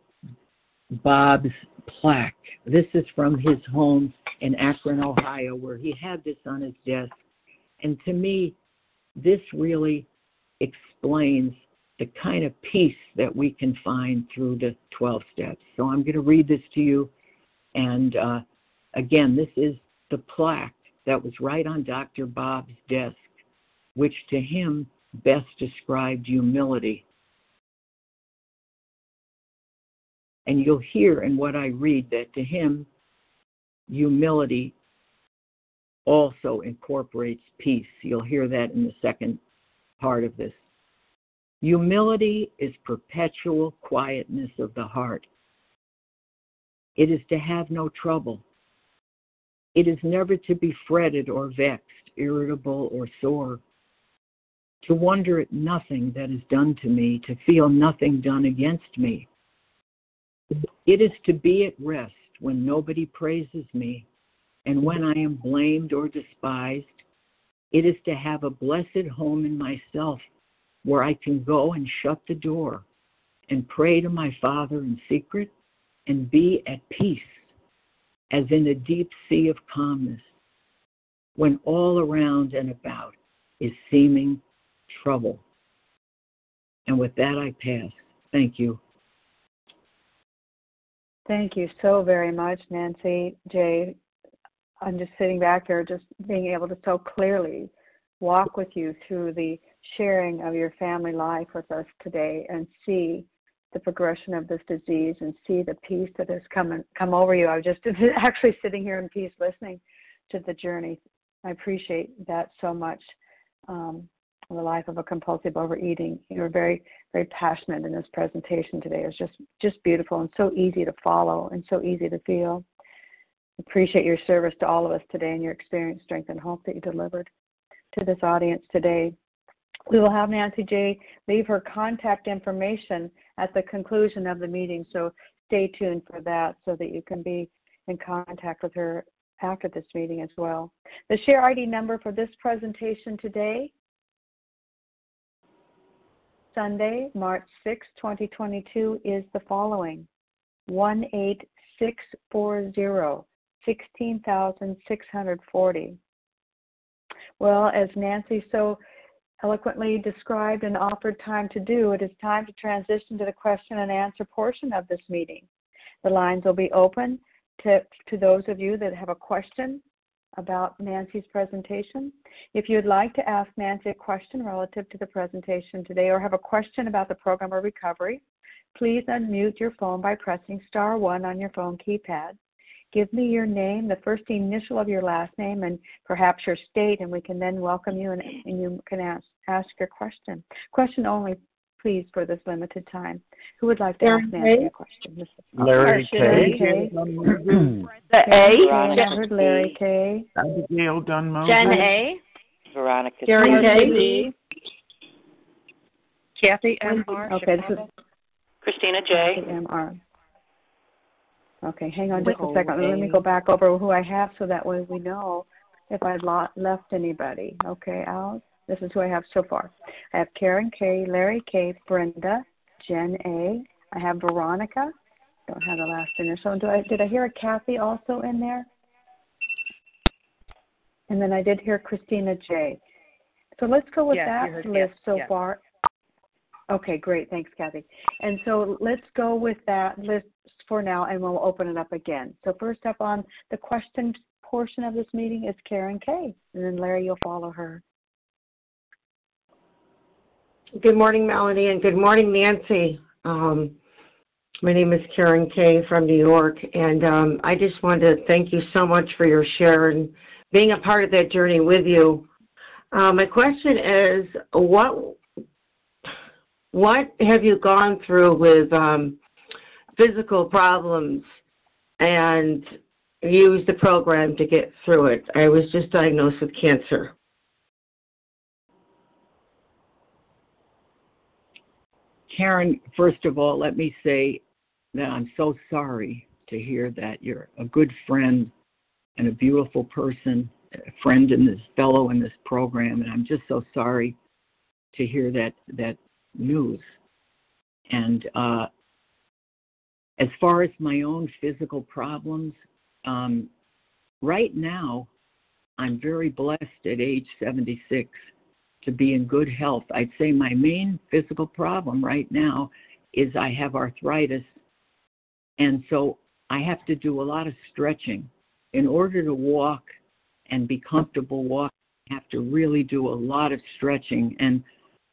Bob's plaque. This is from his home in Akron, Ohio, where he had this on his desk. And to me, this really explains the kind of peace that we can find through the 12 steps. So I'm going to read this to you. And uh, again, this is the plaque that was right on Dr. Bob's desk, which to him best described humility. And you'll hear in what I read that to him, humility also incorporates peace. You'll hear that in the second part of this. Humility is perpetual quietness of the heart. It is to have no trouble. It is never to be fretted or vexed, irritable or sore. To wonder at nothing that is done to me, to feel nothing done against me. It is to be at rest when nobody praises me, and when I am blamed or despised. It is to have a blessed home in myself where I can go and shut the door and pray to my Father in secret and be at peace as in a deep sea of calmness, when all around and about is seeming trouble. And with that, I pass. Thank you. Thank you so very much, Nancy J. I'm just sitting back here, just being able to so clearly walk with you through the sharing of your family life with us today and see the progression of this disease and see the peace that has come come over you. I was just actually sitting here in peace listening to the journey. I appreciate that so much. Um, the life of a compulsive overeating. You were very, very passionate in this presentation today. It was just, just beautiful and so easy to follow and so easy to feel. Appreciate your service to all of us today and your experience, strength, and hope that you delivered to this audience today. We will have Nancy J. leave her contact information at the conclusion of the meeting, so stay tuned for that so that you can be in contact with her after this meeting as well. The share ID number for this presentation today, Sunday, March 6, 2022, is the following 18640, 16,640. Well, as Nancy so eloquently described and offered time to do, it is time to transition to the question and answer portion of this meeting. The lines will be open to, to those of you that have a question about Nancy's presentation. If you'd like to ask Nancy a question relative to the presentation today or have a question about the program or recovery, please unmute your phone by pressing star one on your phone keypad. Give me your name, the first initial of your last name, and perhaps your state, and we can then welcome you and, and you can ask, ask your question. Question only, please, for this limited time. Who would like to Larry ask Nancy a question? Larry K. Larry K. The A. I heard Larry K. Abigail Dunn Jen A. Veronica Jerry K. Kathy M. R. Okay, this is Christina J. MR. Okay, hang on just a second. Let me go back over who I have so that way we know if I left anybody. Okay, Al, this is who I have so far. I have Karen K, Larry K, Brenda, Jen A. I have Veronica. Don't have the last initial. Do I, did I hear a Kathy also in there? And then I did hear Christina J. So let's go with Yes, that heard list Kath, so yes. far. Okay, great. Thanks, Kathy. And so let's go with that list for now, and we'll open it up again. So first up on the question portion of this meeting is Karen Kay, and then Larry, you'll follow her. Good morning, Melanie, and good morning, Nancy. Um, my name is Karen Kay from New York, and um, I just want to thank you so much for your share and being a part of that journey with you. Uh, my question is, what what have you gone through with um, physical problems and used the program to get through it? I was just diagnosed with cancer. Karen, first of all, let me say that I'm so sorry to hear that you're a good friend and a beautiful person, a friend and this fellow in this program, and I'm just so sorry to hear that that news. And uh, as far as my own physical problems, um, right now I'm very blessed at age 76 to be in good health. I'd say my main physical problem right now is I have arthritis, and so I have to do a lot of stretching. In order to walk and be comfortable walking, I have to really do a lot of stretching. And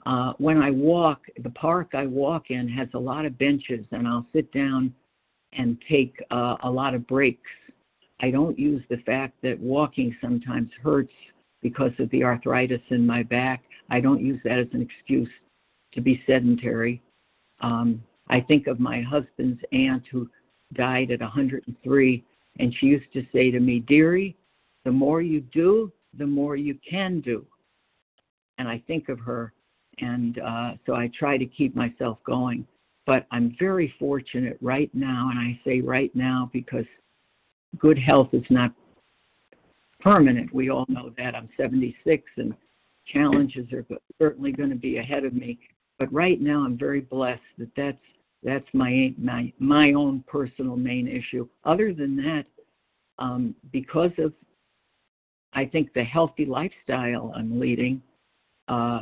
uh, when I walk, the park I walk in has a lot of benches, and I'll sit down and take uh, a lot of breaks. I don't use the fact that walking sometimes hurts because of the arthritis in my back. I don't use that as an excuse to be sedentary. Um, I think of my husband's aunt who died at 103, and she used to say to me, Dearie, the more you do, the more you can do. And I think of her, and uh, so I try to keep myself going. But I'm very fortunate right now, and I say right now because good health is not permanent. We all know that. I'm 76 and challenges are certainly going to be ahead of me. But right now, I'm very blessed that that's that's my my my own personal main issue. Other than that, um, because of I think the healthy lifestyle I'm leading, uh,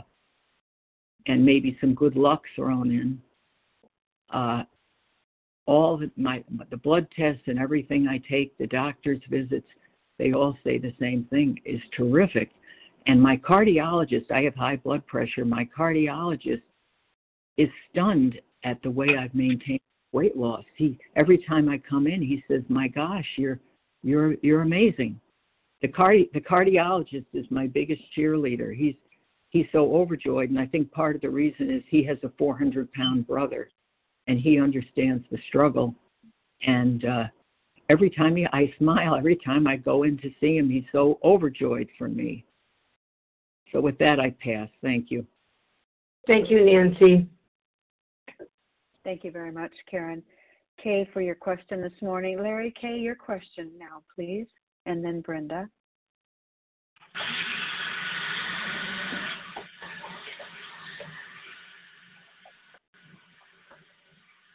and maybe some good luck thrown in, uh, all the, my the blood tests and everything I take, the doctor's visits, they all say the same thing is terrific. And my cardiologist, I have high blood pressure. My cardiologist is stunned at the way I've maintained weight loss. He every time I come in, he says, "My gosh, you're you're you're amazing." The cardi the cardiologist is my biggest cheerleader. He's he's so overjoyed, and I think part of the reason is he has a 400 pound brother, and he understands the struggle. And uh, every time he, I smile, every time I go in to see him, he's so overjoyed for me. So with that, I pass. Thank you. Thank you, Nancy. Thank you very much, Karen. Kay, for your question this morning. Larry Kay, your question now, please. And then Brenda.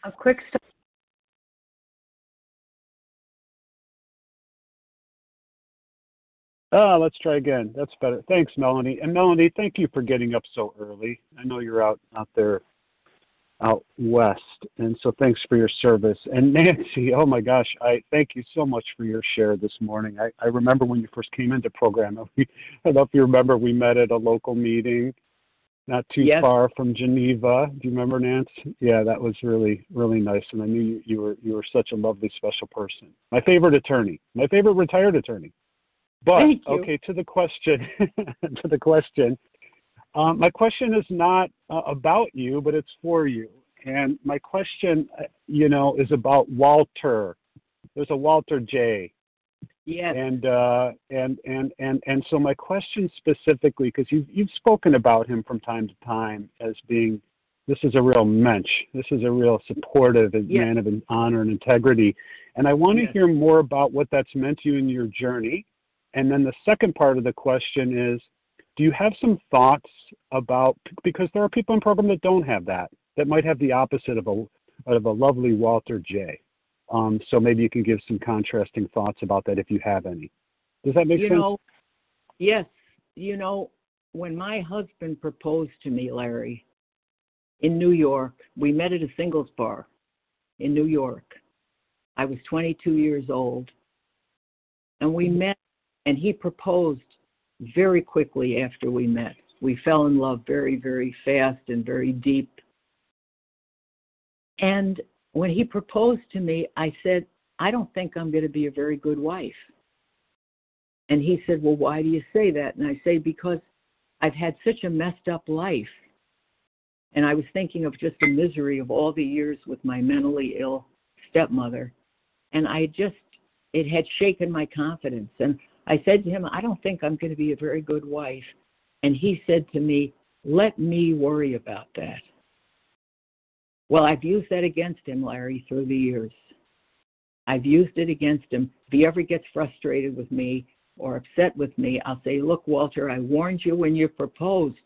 Quick start. Ah, let's try again. That's better. Thanks, Melanie. And Melanie, thank you for getting up so early. I know you're out out there out west, and so thanks for your service. And Nancy, oh my gosh, I thank you so much for your share this morning. I, I remember when you first came into program. I don't know if you remember we met at a local meeting not too Yes. far from Geneva. Do you remember, Nance? Yeah, that was really really nice, and I knew you, you were you were such a lovely special person. My favorite attorney, my favorite retired attorney. But okay, to the question, to the question. Um, my question is not uh, about you, but it's for you. And my question, uh, you know, is about Walter. There's a Walter J. Yes. And uh, and and and and so my question specifically, because you've you've spoken about him from time to time as being, this is a real mensch. This is a real supportive Yes. man of honor and integrity. And I want to Yes. hear more about what that's meant to you in your journey. And then the second part of the question is, do you have some thoughts about because there are people in program that don't have that, that might have the opposite of a of a lovely Walter J. Um, so maybe you can give some contrasting thoughts about that if you have any. Does that make you sense? know, yes, you know, when my husband proposed to me, Larry, in New York. We met at a singles bar in New York. I was 22 years old. And we met, and he proposed very quickly after we met. We fell in love very, very fast and very deep. And when he proposed to me, I said, I don't think I'm going to be a very good wife. And he said, Well, why do you say that? And I say, Because I've had such a messed up life. And I was thinking of just the misery of all the years with my mentally ill stepmother. And I just, it had shaken my confidence. And I said to him, I don't think I'm going to be a very good wife. And he said to me, Let me worry about that. Well, I've used that against him, Larry, through the years. I've used it against him. If he ever gets frustrated with me or upset with me, I'll say, Look, Walter, I warned you when you proposed.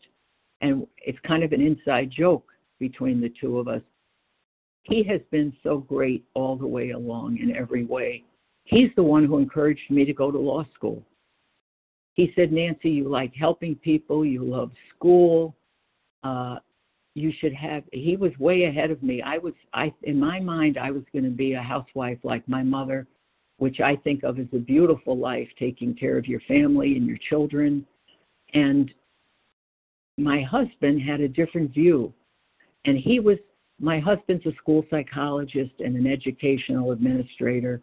And it's kind of an inside joke between the two of us. He has been so great all the way along in every way. He's the one who encouraged me to go to law school. He said, Nancy, you like helping people, you love school. Uh, you should have he was way ahead of me. I was i in my mind i was going to be a housewife like my mother which i think of as a beautiful life taking care of your family and your children. And my husband had a different view. And he was my husband's a school psychologist and an educational administrator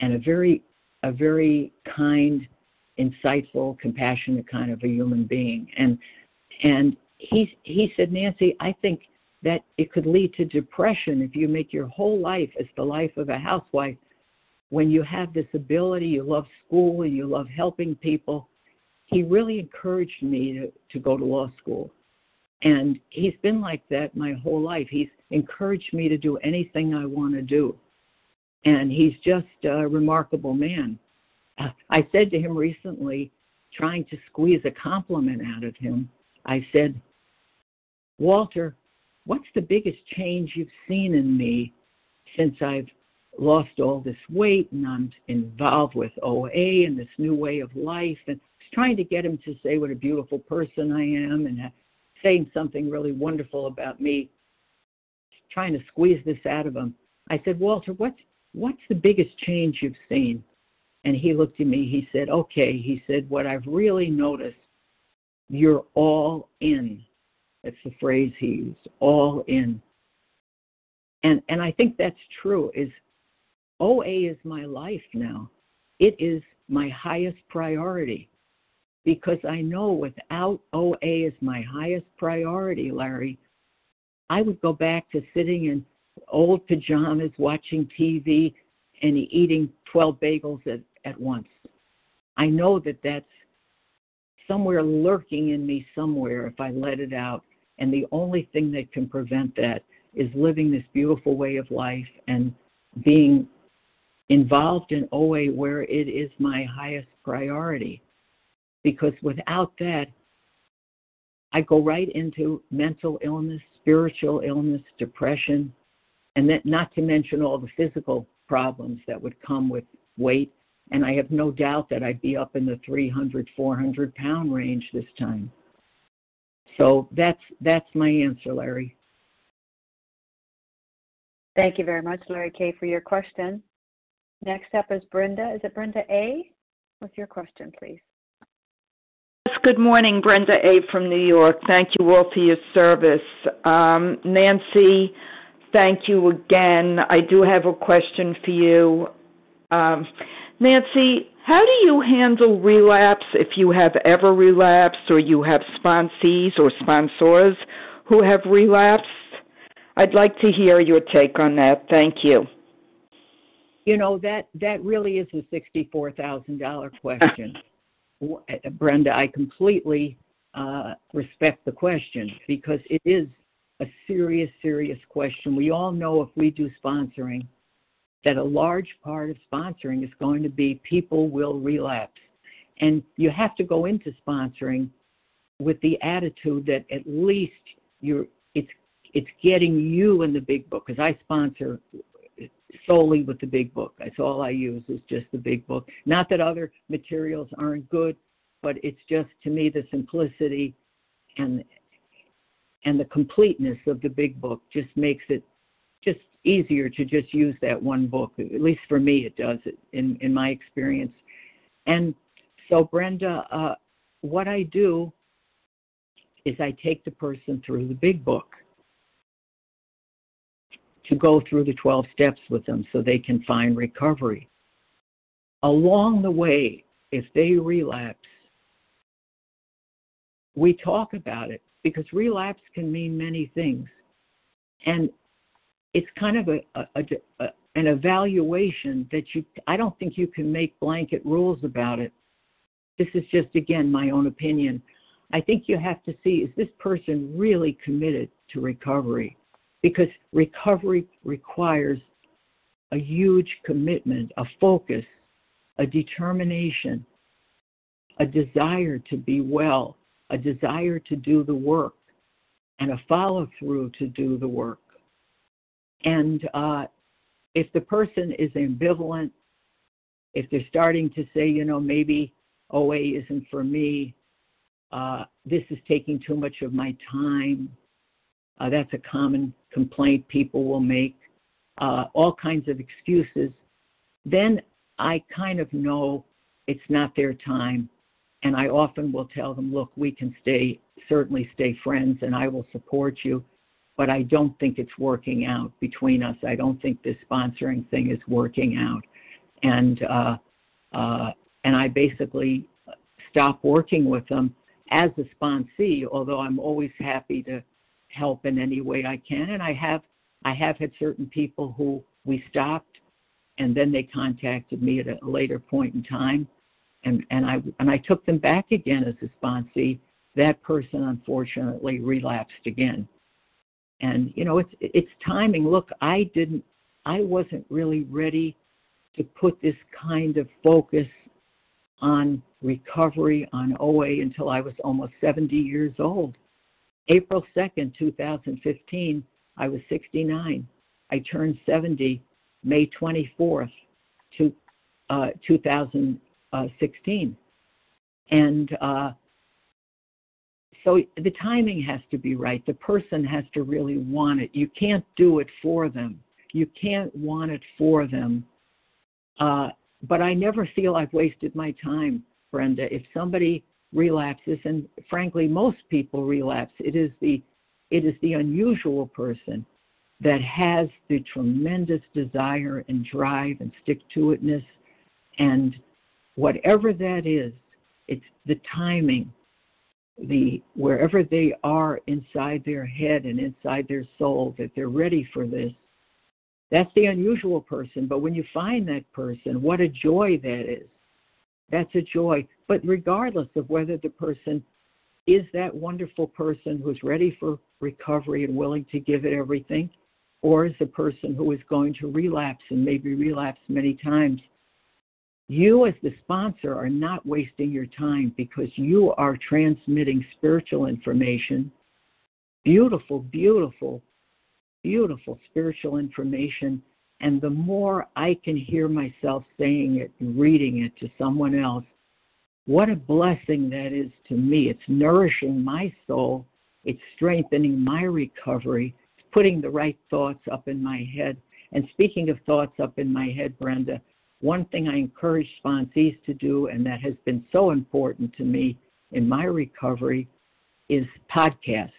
and a very a very kind insightful compassionate kind of a human being. And and he said, Nancy, I think that it could lead to depression if you make your whole life as the life of a housewife. When you have this ability, you love school and you love helping people. He really encouraged me to, to go to law school. And he's been like that my whole life. He's encouraged me to do anything I want to do. And he's just a remarkable man. I said to him recently, trying to squeeze a compliment out of him, I said, Walter, what's the biggest change you've seen in me since I've lost all this weight and I'm involved with OA and this new way of life? And trying to get him to say what a beautiful person I am and saying something really wonderful about me, trying to squeeze this out of him. I said, Walter, what's what's the biggest change you've seen? And he looked at me, he said, Okay, he said, what I've really noticed you're all in. That's the phrase he used, all in. And and I think that's true. Is OA is my life now. It is my highest priority because I know without OA as my highest priority, Larry, I would go back to sitting in old pajamas, watching TV, and eating 12 bagels at, at once. I know that that's somewhere lurking in me somewhere if I let it out. And the only thing that can prevent that is living this beautiful way of life and being involved in OA where it is my highest priority. Because without that, I go right into mental illness, spiritual illness, depression, and that not to mention all the physical problems that would come with weight and I have no doubt that I'd be up in the 300, 400 pound range this time. So that's that's my answer, Larry. Thank you very much, Larry K, for your question. Next up is Brenda. Is it Brenda A? What's your question, please? Yes, good morning, Brenda A. from New York. Thank you all for your service. Um, Nancy, thank you again. I do have a question for you. Um, Nancy, how do you handle relapse if you have ever relapsed or you have sponsees or sponsors who have relapsed? I'd like to hear your take on that. Thank you. You know that that really is a sixty-four thousand dollar question, Brenda. I completely uh, respect the question because it is a serious, serious question. We all know if we do sponsoring, that a large part of sponsoring is going to be people will relapse. And you have to go into sponsoring with the attitude that at least you're it's it's getting you in the big book because I sponsor solely with the big book. That's all I use is just the big book. Not that other materials aren't good, but it's just to me the simplicity and and the completeness of the big book just makes it just easier to just use that one book. At least for me, it does in in my experience. And so, Brenda, uh, what I do is I take the person through the big book to go through the 12 steps with them so they can find recovery. Along the way, if they relapse, we talk about it because relapse can mean many things. And it's kind of a, a, a, an evaluation that you, I don't think you can make blanket rules about it. This is just, again, my own opinion. I think you have to see is this person really committed to recovery? Because recovery requires a huge commitment, a focus, a determination, a desire to be well, a desire to do the work, and a follow through to do the work. And uh, if the person is ambivalent, if they're starting to say, you know, maybe OA isn't for me, uh, this is taking too much of my time, uh, that's a common complaint people will make, uh, all kinds of excuses, then I kind of know it's not their time. And I often will tell them, look, we can stay, certainly stay friends, and I will support you, but I don't think it's working out between us. I don't think this sponsoring thing is working out. And, uh, uh, and I basically stop working with them as a sponsee, although I'm always happy to help in any way I can. And I have I have had certain people who we stopped and then they contacted me at a later point in time and, and I and I took them back again as a sponsee. That person unfortunately relapsed again. And you know, it's it's timing. Look, I didn't I wasn't really ready to put this kind of focus on recovery on OA until I was almost 70 years old. April 2nd, 2015, I was 69. I turned 70 May 24th, to, uh, 2016. And uh, so the timing has to be right. The person has to really want it. You can't do it for them. You can't want it for them. Uh, but I never feel I've wasted my time, Brenda. If somebody relapses, and frankly, most people relapse. It is the it is the unusual person that has the tremendous desire and drive and stick to itness, and whatever that is, it's the timing, the wherever they are inside their head and inside their soul that they're ready for this. That's the unusual person. But when you find that person, what a joy that is. That's a joy. But regardless of whether the person is that wonderful person who's ready for recovery and willing to give it everything, or is the person who is going to relapse and maybe relapse many times, you as the sponsor are not wasting your time because you are transmitting spiritual information, beautiful, beautiful, beautiful spiritual information and the more I can hear myself saying it and reading it to someone else, what a blessing that is to me. It's nourishing my soul, it's strengthening my recovery, it's putting the right thoughts up in my head. And speaking of thoughts up in my head, Brenda, one thing I encourage sponsees to do, and that has been so important to me in my recovery, is podcasts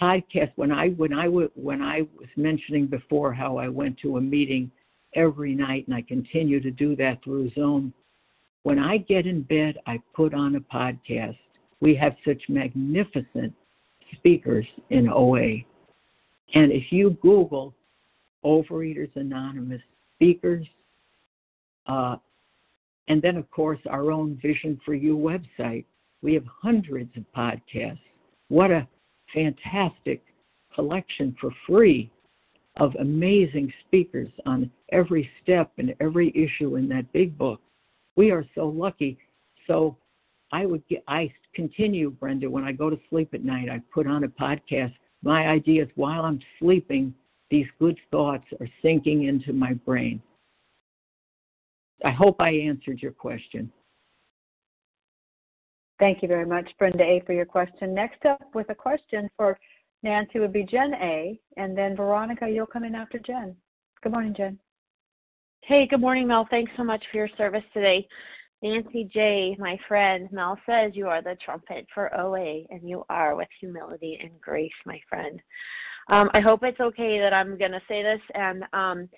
Podcasts. when I when I when I was mentioning before how I went to a meeting every night and I continue to do that through Zoom. When I get in bed, I put on a podcast. We have such magnificent speakers in OA. And if you Google Overeaters Anonymous speakers, uh, and then, of course, our own Vision for You website, we have hundreds of podcasts. What a fantastic collection for free of amazing speakers on every step and every issue in that big book. We are so lucky. So I would get, I continue, Brenda, when I go to sleep at night, I put on a podcast. My idea is while I'm sleeping, these good thoughts are sinking into my brain. I hope I answered your question. Thank you very much, Brenda A, for your question. Next up with a question for Nancy would be Jen A, and then Veronica, you'll come in after Jen. Good morning, Jen. Hey, good morning, Mel. Thanks so much for your service today. Nancy J, my friend, Mel says you are the trumpet for OA, and you are with humility and grace, my friend. Um, I hope it's okay that I'm going to say this. And um,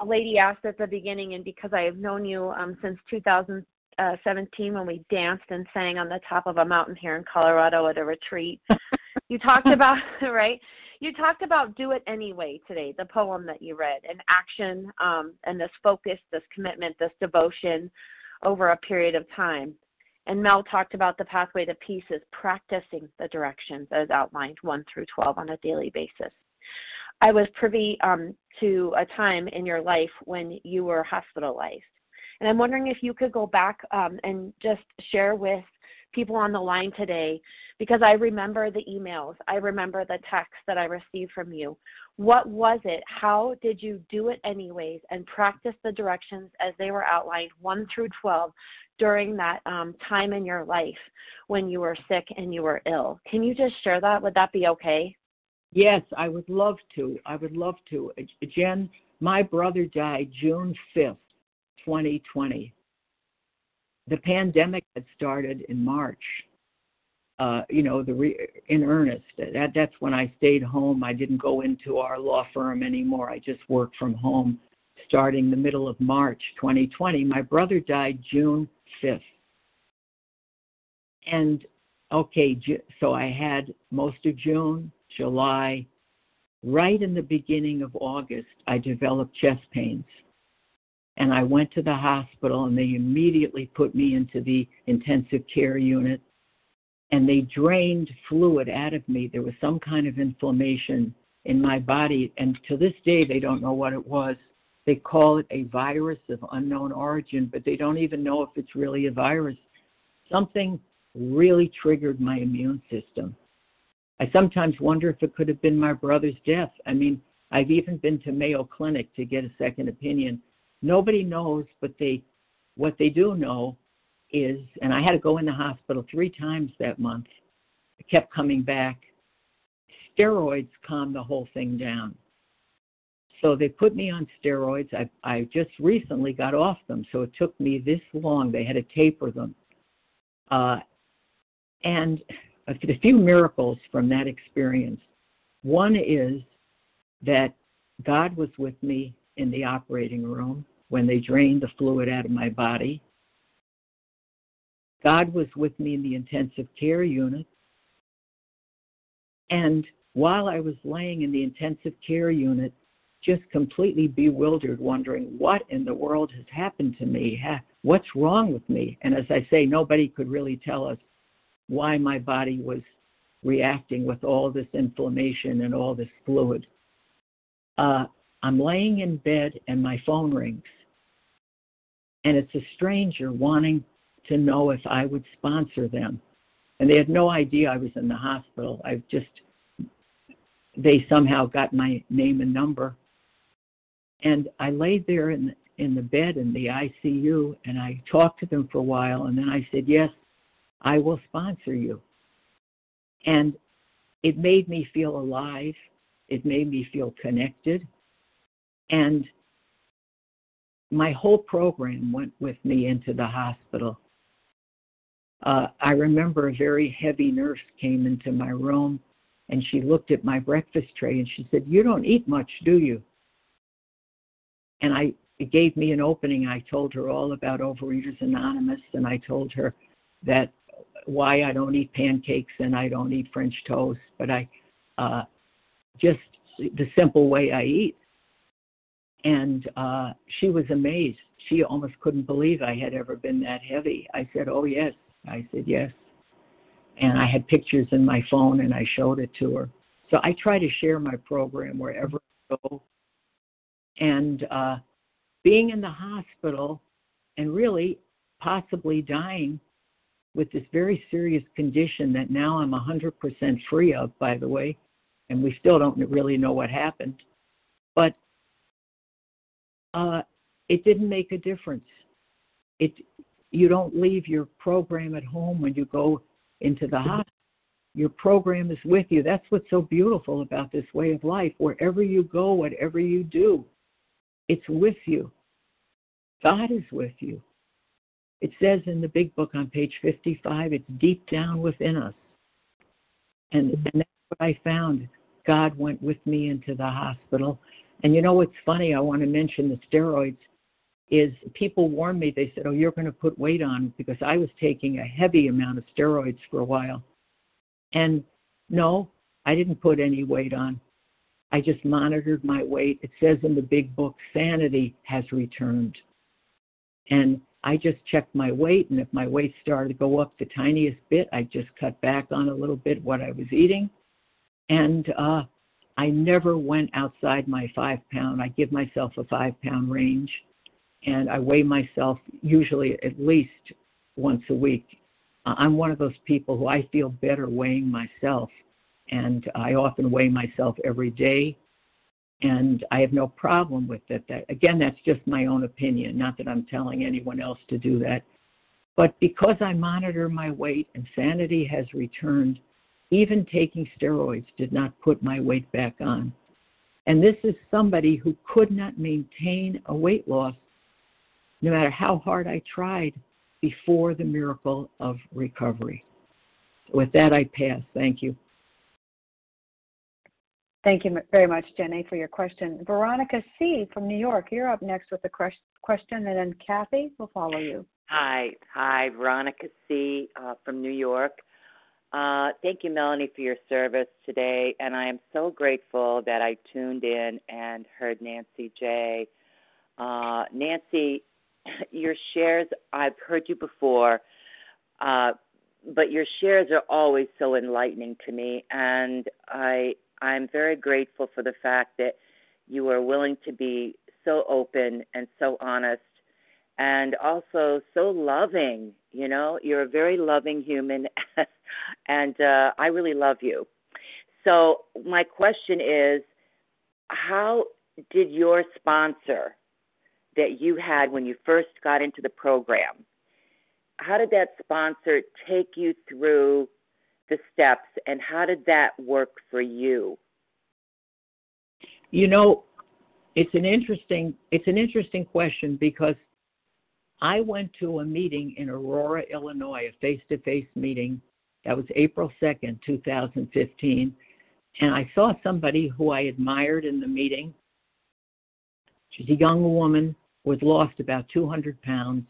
a lady asked at the beginning, and because I have known you um, since 2017 when we danced and sang on the top of a mountain here in Colorado at a retreat, you talked about, right? You talked about do it anyway today, the poem that you read, and action, um, and this focus, this commitment, this devotion over a period of time. And Mel talked about the pathway to peace is practicing the directions as outlined 1 through 12 on a daily basis. I was privy um, to a time in your life when you were hospitalized. And I'm wondering if you could go back um, and just share with people on the line today because I remember the emails, I remember the texts that I received from you. What was it? How did you do it anyways and practice the directions as they were outlined 1 through 12 during that um, time in your life when you were sick and you were ill? Can you just share that? Would that be okay? Yes, I would love to. I would love to. Jen, my brother died June 5th, 2020. The pandemic had started in March uh, you know, the re- in earnest. That that's when I stayed home. I didn't go into our law firm anymore. I just worked from home, starting the middle of March 2020. My brother died June 5th, and okay, so I had most of June, July. Right in the beginning of August, I developed chest pains. And I went to the hospital, and they immediately put me into the intensive care unit and they drained fluid out of me. There was some kind of inflammation in my body, and to this day, they don't know what it was. They call it a virus of unknown origin, but they don't even know if it's really a virus. Something really triggered my immune system. I sometimes wonder if it could have been my brother's death. I mean, I've even been to Mayo Clinic to get a second opinion. Nobody knows, but they what they do know is, and I had to go in the hospital three times that month. I kept coming back. Steroids calmed the whole thing down. So they put me on steroids. I, I just recently got off them, so it took me this long. They had to taper them. Uh, and a, few miracles from that experience. One is that God was with me in the operating room when they drained the fluid out of my body. God was with me in the intensive care unit. And while I was laying in the intensive care unit, just completely bewildered, wondering what in the world has happened to me? What's wrong with me? And as I say, nobody could really tell us why my body was reacting with all this inflammation and all this fluid. Uh, I'm laying in bed and my phone rings. And it's a stranger wanting to know if I would sponsor them. And they had no idea I was in the hospital. I just, they somehow got my name and number. And I laid there in, in the bed in the ICU and I talked to them for a while. And then I said, Yes, I will sponsor you. And it made me feel alive. It made me feel connected. And my whole program went with me into the hospital. Uh, I remember a very heavy nurse came into my room and she looked at my breakfast tray and she said, You don't eat much, do you? And I it gave me an opening. I told her all about Overeaters Anonymous and I told her that why I don't eat pancakes and I don't eat French toast, but I uh, just the simple way I eat. And uh, she was amazed. She almost couldn't believe I had ever been that heavy. I said, Oh, yes, I said, Yes. And I had pictures in my phone and I showed it to her. So I try to share my program wherever I go. And uh, being in the hospital and really possibly dying with this very serious condition that now I'm 100% free of, by the way, and we still don't really know what happened. But uh, it didn't make a difference. It you don't leave your program at home when you go into the hospital. Your program is with you. That's what's so beautiful about this way of life. Wherever you go, whatever you do, it's with you. God is with you. It says in the big book on page 55, it's deep down within us. And, and that's what I found. God went with me into the hospital. And you know what's funny? I want to mention the steroids. Is people warned me, they said, Oh, you're going to put weight on because I was taking a heavy amount of steroids for a while. And no, I didn't put any weight on. I just monitored my weight. It says in the big book, sanity has returned. And I just checked my weight, and if my weight started to go up the tiniest bit, I just cut back on a little bit what I was eating. And uh, I never went outside my five pound. I give myself a five pound range, and I weigh myself usually at least once a week. I'm one of those people who I feel better weighing myself, and I often weigh myself every day, and I have no problem with it. That again, that's just my own opinion. Not that I'm telling anyone else to do that, but because I monitor my weight and sanity has returned, even taking steroids did not put my weight back on. And this is somebody who could not maintain a weight loss no matter how hard I tried before the miracle of recovery. With that, I pass. Thank you. Thank you very much, Jenny, for your question. Veronica C. from New York, you're up next with a question, and then Kathy will follow you. Hi, hi, Veronica C. Uh, from New York. Uh, thank you, Melanie, for your service today, and I am so grateful that I tuned in and heard Nancy J. Uh, Nancy, your shares, I've heard you before, uh, but your shares are always so enlightening to me, and I I'm very grateful for the fact that you are willing to be so open and so honest and also so loving. You know, you're a very loving human, and uh, I really love you. So, my question is how did your sponsor that you had when you first got into the program how did that sponsor take you through the steps and how did that work for you? You know it's an interesting it's an interesting question because i went to a meeting in aurora illinois a face to face meeting that was april 2nd 2015 and i saw somebody who i admired in the meeting. She's a young woman was lost about 200 pounds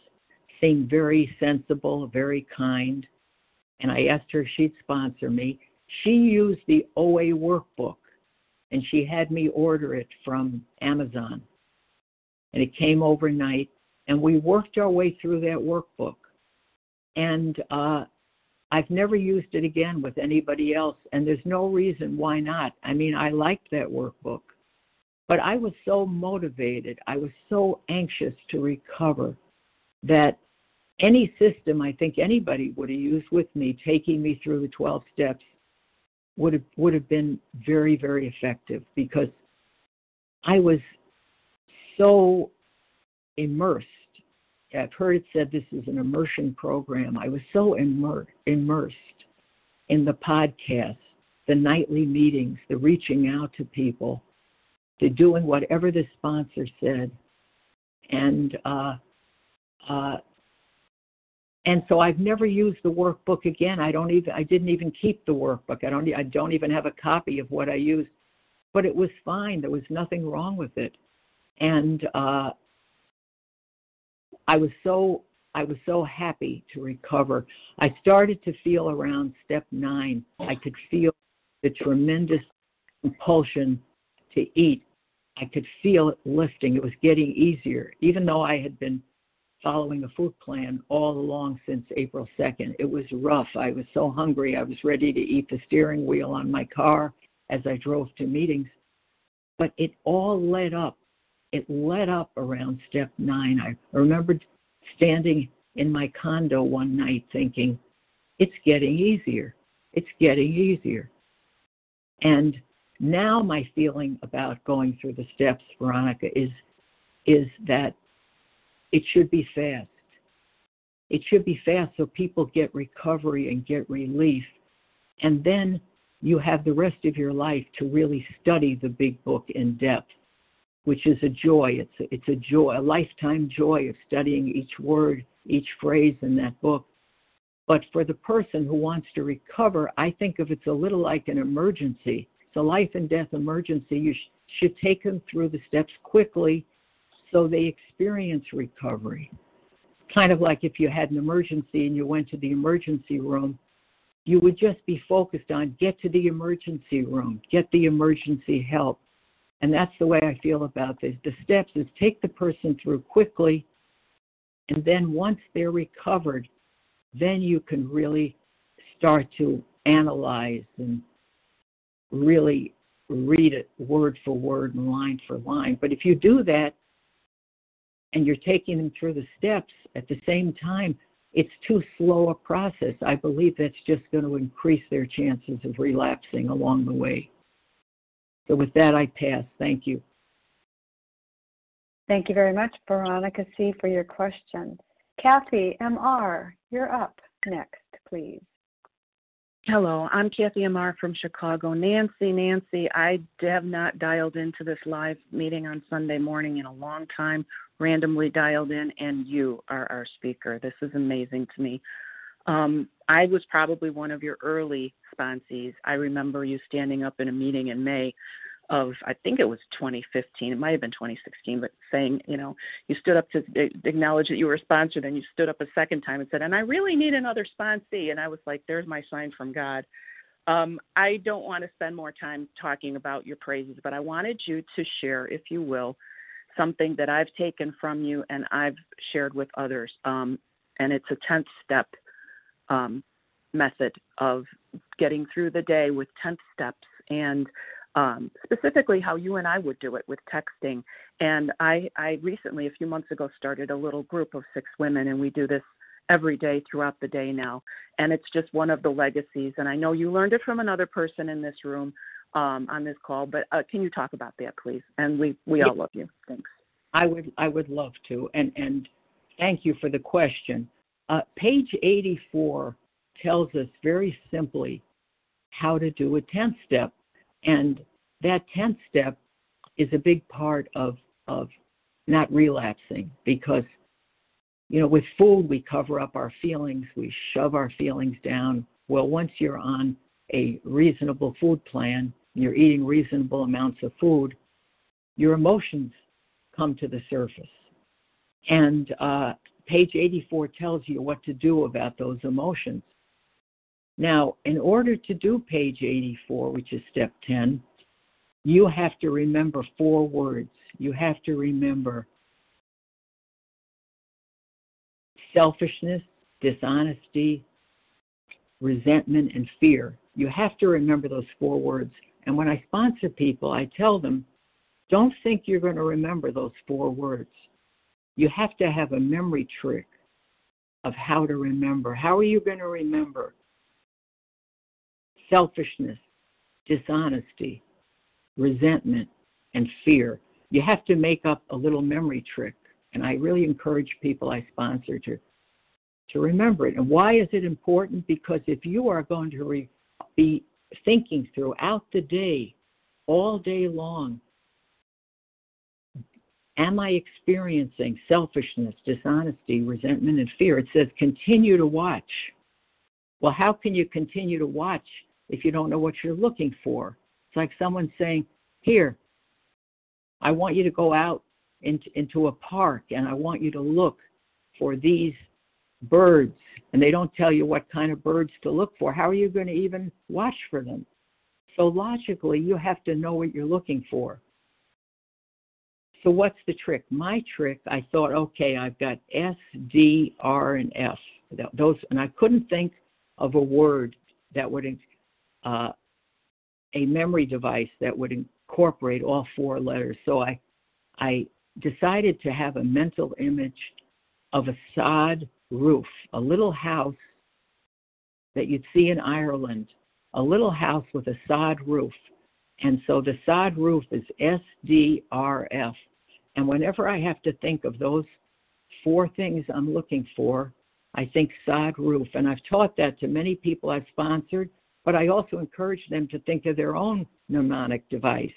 seemed very sensible, very kind, and I asked her if she'd sponsor me. She used the OA workbook, and she had me order it from Amazon. And it came overnight, and we worked our way through that workbook. And uh, I've never used it again with anybody else, and there's no reason why not. I mean, I liked that workbook, but I was so motivated, I was so anxious to recover that any system I think anybody would have used with me, taking me through the 12 steps, would have would have been very very effective because I was so immersed. I've heard it said this is an immersion program. I was so immer- immersed in the podcast, the nightly meetings, the reaching out to people, the doing whatever the sponsor said, and uh, uh, and so I've never used the workbook again. I don't even I didn't even keep the workbook. I don't I don't even have a copy of what I used, but it was fine. There was nothing wrong with it, and uh, I was so I was so happy to recover. I started to feel around step nine. I could feel the tremendous compulsion to eat. I could feel it lifting. It was getting easier, even though I had been following a food plan all along since April 2nd. It was rough. I was so hungry. I was ready to eat the steering wheel on my car as I drove to meetings. But it all led up. It led up around step nine. I remembered standing in my condo one night thinking, it's getting easier. It's getting easier. And now my feeling about going through the steps, Veronica, is is that it should be fast. it should be fast so people get recovery and get relief. And then you have the rest of your life to really study the big book in depth, which is a joy. It's a, it's a joy, a lifetime joy of studying each word, each phrase in that book. But for the person who wants to recover, I think of it's a little like an emergency. It's a life and death emergency. You sh- should take them through the steps quickly so they experience recovery. Kind of like if you had an emergency and you went to the emergency room, you would just be focused on get to the emergency room, get the emergency help. And that's the way I feel about this. The steps is take the person through quickly, and then once they're recovered, then you can really start to analyze and really read it word for word and line for line. But if you do that and you're taking them through the steps at the same time, it's too slow a process. I believe that's just going to increase their chances of relapsing along the way. So, with that, I pass. Thank you. Thank you very much, Veronica C., for your question. Kathy M.R., you're up next, please. Hello, I'm Kathy Amar from Chicago. Nancy, Nancy, I have not dialed into this live meeting on Sunday morning in a long time, randomly dialed in, and you are our speaker. This is amazing to me. Um, I was probably one of your early sponsees. I remember you standing up in a meeting in May of I think it was 2015, it might have been 2016, but saying, you know, you stood up to acknowledge that you were a sponsor, then you stood up a second time and said, and I really need another sponsee, and I was like, there's my sign from God. Um, I don't want to spend more time talking about your praises, but I wanted you to share, if you will, something that I've taken from you and I've shared with others, um, and it's a 10th step um, method of getting through the day with 10th steps and um, specifically how you and I would do it with texting. And I, I recently, a few months ago, started a little group of six women, and we do this every day throughout the day now. And it's just one of the legacies. And I know you learned it from another person in this room um, on this call, but uh, can you talk about that, please? And we, we all love you. Thanks. I would I would love to, and and thank you for the question. Uh, page 84 tells us very simply how to do a 10th step and that 10th step is a big part of, of not relapsing because, you know, with food, we cover up our feelings, we shove our feelings down. Well, once you're on a reasonable food plan, you're eating reasonable amounts of food, your emotions come to the surface. And uh, page 84 tells you what to do about those emotions. Now, in order to do page 84, which is step 10, you have to remember four words. You have to remember selfishness, dishonesty, resentment, and fear. You have to remember those four words. And when I sponsor people, I tell them, don't think you're going to remember those four words. You have to have a memory trick of how to remember. How are you going to remember selfishness, dishonesty, resentment, and fear. You have to make up a little memory trick. And I really encourage people I sponsor to, to remember it. And why is it important? Because if you are going to re- be thinking throughout the day, all day long, am I experiencing selfishness, dishonesty, resentment, and fear? It says continue to watch. Well, how can you continue to watch if you don't know what you're looking for. It's like someone saying, Here, I want you to go out into, a park and I want you to look for these birds. And they don't tell you what kind of birds to look for. How are you going to even watch for them? So logically, you have to know what you're looking for. So what's the trick? My trick, I thought, okay, I've got S, D, R, and F. Those, and I couldn't think of a word that would uh, a memory device that would incorporate all four letters. So I, I decided to have a mental image of a sod roof, a little house that you'd see in Ireland, a little house with a sod roof. And so the sod roof is SDRF. And whenever I have to think of those four things I'm looking for, I think sod roof. And I've taught that to many people I've sponsored, but I also encourage them to think of their own mnemonic device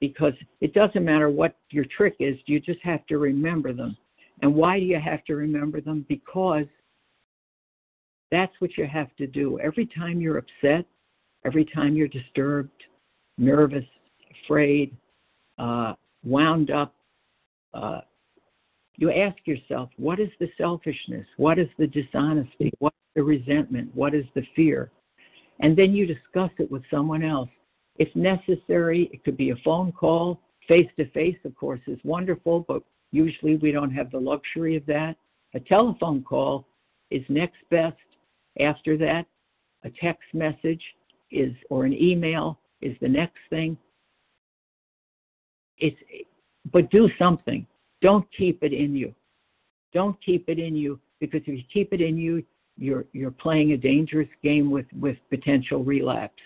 because it doesn't matter what your trick is, you just have to remember them. And why do you have to remember them? Because that's what you have to do. Every time you're upset, every time you're disturbed, nervous, afraid, uh, wound up, uh, you ask yourself, what is the selfishness? What is the dishonesty? What is the resentment? What is the fear? And then you discuss it with someone else. If necessary, it could be a phone call. Face to face, of course, is wonderful, but usually we don't have the luxury of that. A telephone call is next best. After that, a text message is or an email is the next thing. It's but do something. Don't keep it in you. Don't keep it in you because if you keep it in you, you're you're playing a dangerous game with with potential relapse.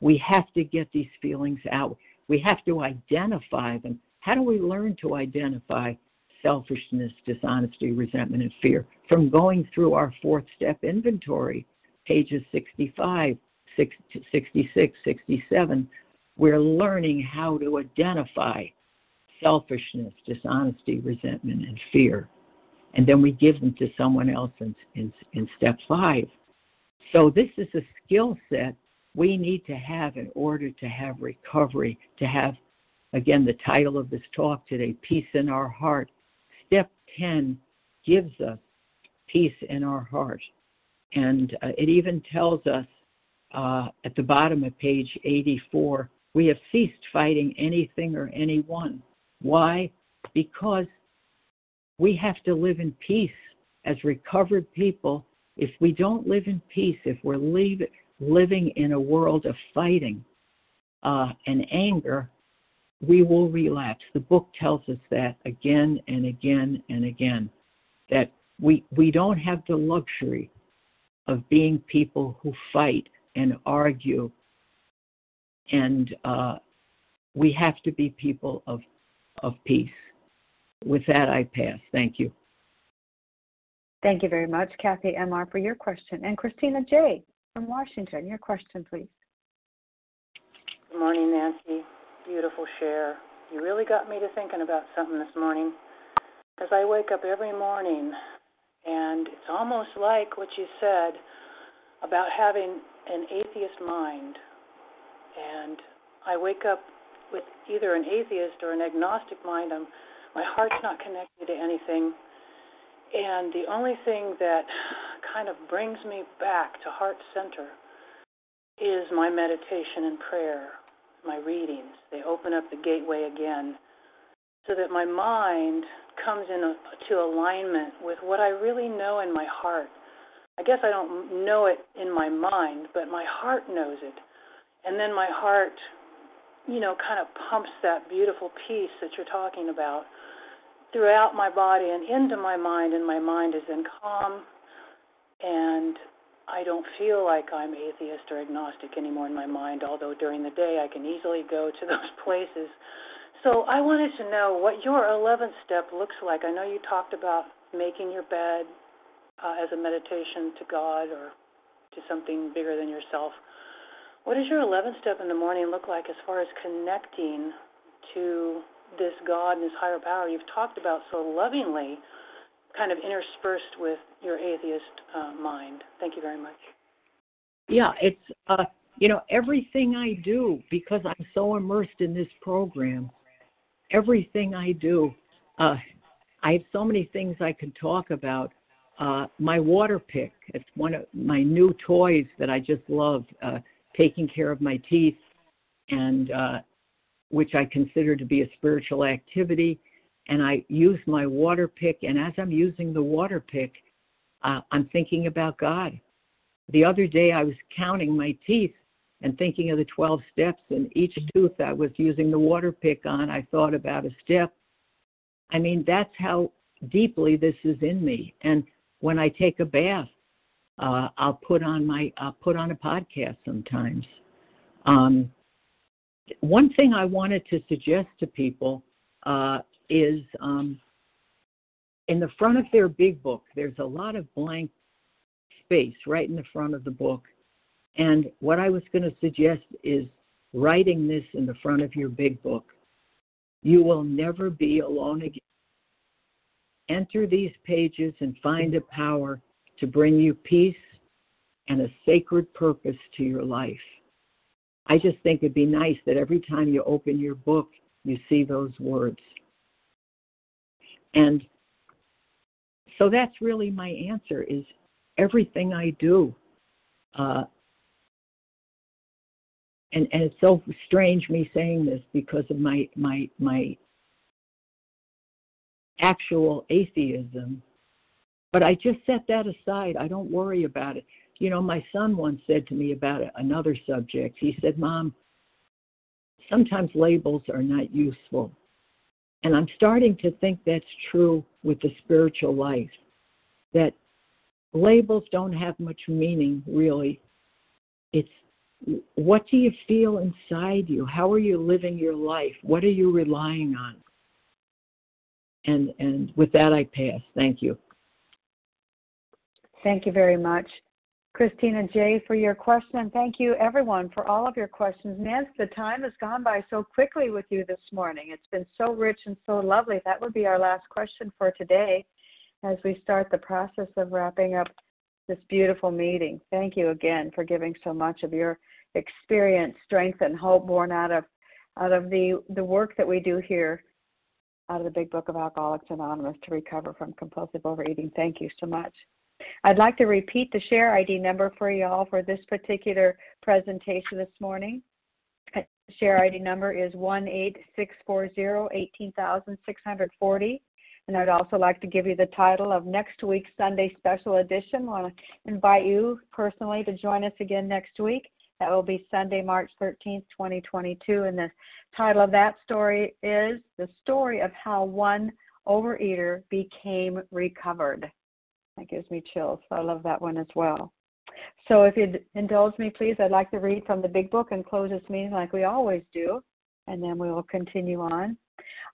We have to get these feelings out. We have to identify them. How do we learn to identify selfishness, dishonesty, resentment, and fear from going through our fourth step inventory, pages 65, 66, 67? We're learning how to identify selfishness, dishonesty, resentment, and fear. And then we give them to someone else in, in, in step five. So, this is a skill set we need to have in order to have recovery, to have, again, the title of this talk today, Peace in Our Heart. Step 10 gives us peace in our heart. And uh, it even tells us uh, at the bottom of page 84 we have ceased fighting anything or anyone. Why? Because we have to live in peace as recovered people. If we don't live in peace, if we're leave, living in a world of fighting uh, and anger, we will relapse. The book tells us that again and again and again that we, we don't have the luxury of being people who fight and argue, and uh, we have to be people of of peace. With that, I pass. Thank you. Thank you very much, Kathy M.R., for your question. And Christina J. from Washington, your question, please. Good morning, Nancy. Beautiful share. You really got me to thinking about something this morning. As I wake up every morning, and it's almost like what you said about having an atheist mind. And I wake up with either an atheist or an agnostic mind. I'm, my heart's not connected to anything. And the only thing that kind of brings me back to heart center is my meditation and prayer, my readings. They open up the gateway again so that my mind comes into alignment with what I really know in my heart. I guess I don't know it in my mind, but my heart knows it. And then my heart you know, kind of pumps that beautiful peace that you're talking about throughout my body and into my mind, and my mind is in calm, and I don't feel like I'm atheist or agnostic anymore in my mind, although during the day I can easily go to those places. So I wanted to know what your 11th step looks like. I know you talked about making your bed uh, as a meditation to God or to something bigger than yourself. What does your 11th step in the morning look like as far as connecting to this God and this higher power you've talked about so lovingly, kind of interspersed with your atheist uh, mind? Thank you very much. Yeah, it's, uh, you know, everything I do, because I'm so immersed in this program, everything I do, uh, I have so many things I can talk about. Uh, my water pick, it's one of my new toys that I just love. Uh, taking care of my teeth, and uh, which I consider to be a spiritual activity. And I use my water pick, and as I'm using the water pick, uh, I'm thinking about God. The other day, I was counting my teeth and thinking of the 12 steps, and each tooth I was using the water pick on, I thought about a step. I mean, that's how deeply this is in me. And when I take a bath, uh, I'll put on my I'll put on a podcast sometimes. Um, one thing I wanted to suggest to people uh, is um, in the front of their big book. There's a lot of blank space right in the front of the book. And what I was going to suggest is writing this in the front of your big book. You will never be alone again. Enter these pages and find a power to bring you peace and a sacred purpose to your life. I just think it'd be nice that every time you open your book, you see those words. And so that's really my answer is everything I do. Uh, and, and it's so strange me saying this because of my my my actual atheism but i just set that aside. I don't worry about it. You know my son once said to me about another subject. He said mom sometimes labels are not useful and i'm starting to think that's true with the spiritual life that labels don't have much meaning really. It's what do you feel inside you? How are you living your life? What are you relying on? And and with that i pass. Thank you. Thank you very much christina j for your question thank you everyone for all of your questions Nance, the time has gone by so quickly with you this morning it's been so rich and so lovely that would be our last question for today as we start the process of wrapping up this beautiful meeting. Thank you again for giving so much of your experience, strength, and hope born out of out of the the work that we do here out of the Big Book of Alcoholics Anonymous to recover from compulsive overeating. Thank you so much. I'd like to repeat the share ID number for you all for this particular presentation this morning. Share ID number is one eight six four zero eighteen thousand six hundred forty. And I'd also like to give you the title of next week's Sunday Special Edition. I want to invite you personally to join us again next week. That will be Sunday, March 13th, 2022. And the title of that story is The Story of How One Overeater Became Recovered. That gives me chills. I love that one as well. So if you'd indulge me, please, I'd like to read from the big book and close this meeting like we always do. And then we will continue on.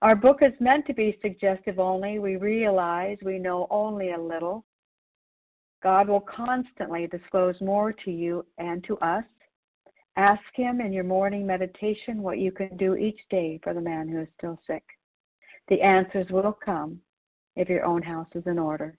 Our book is meant to be suggestive only. We realize we know only a little. God will constantly disclose more to you and to us. Ask Him in your morning meditation what you can do each day for the man who is still sick. The answers will come if your own house is in order.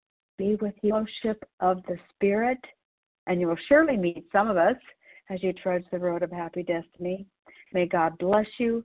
be with you, fellowship of the Spirit, and you will surely meet some of us as you trudge the road of happy destiny. May God bless you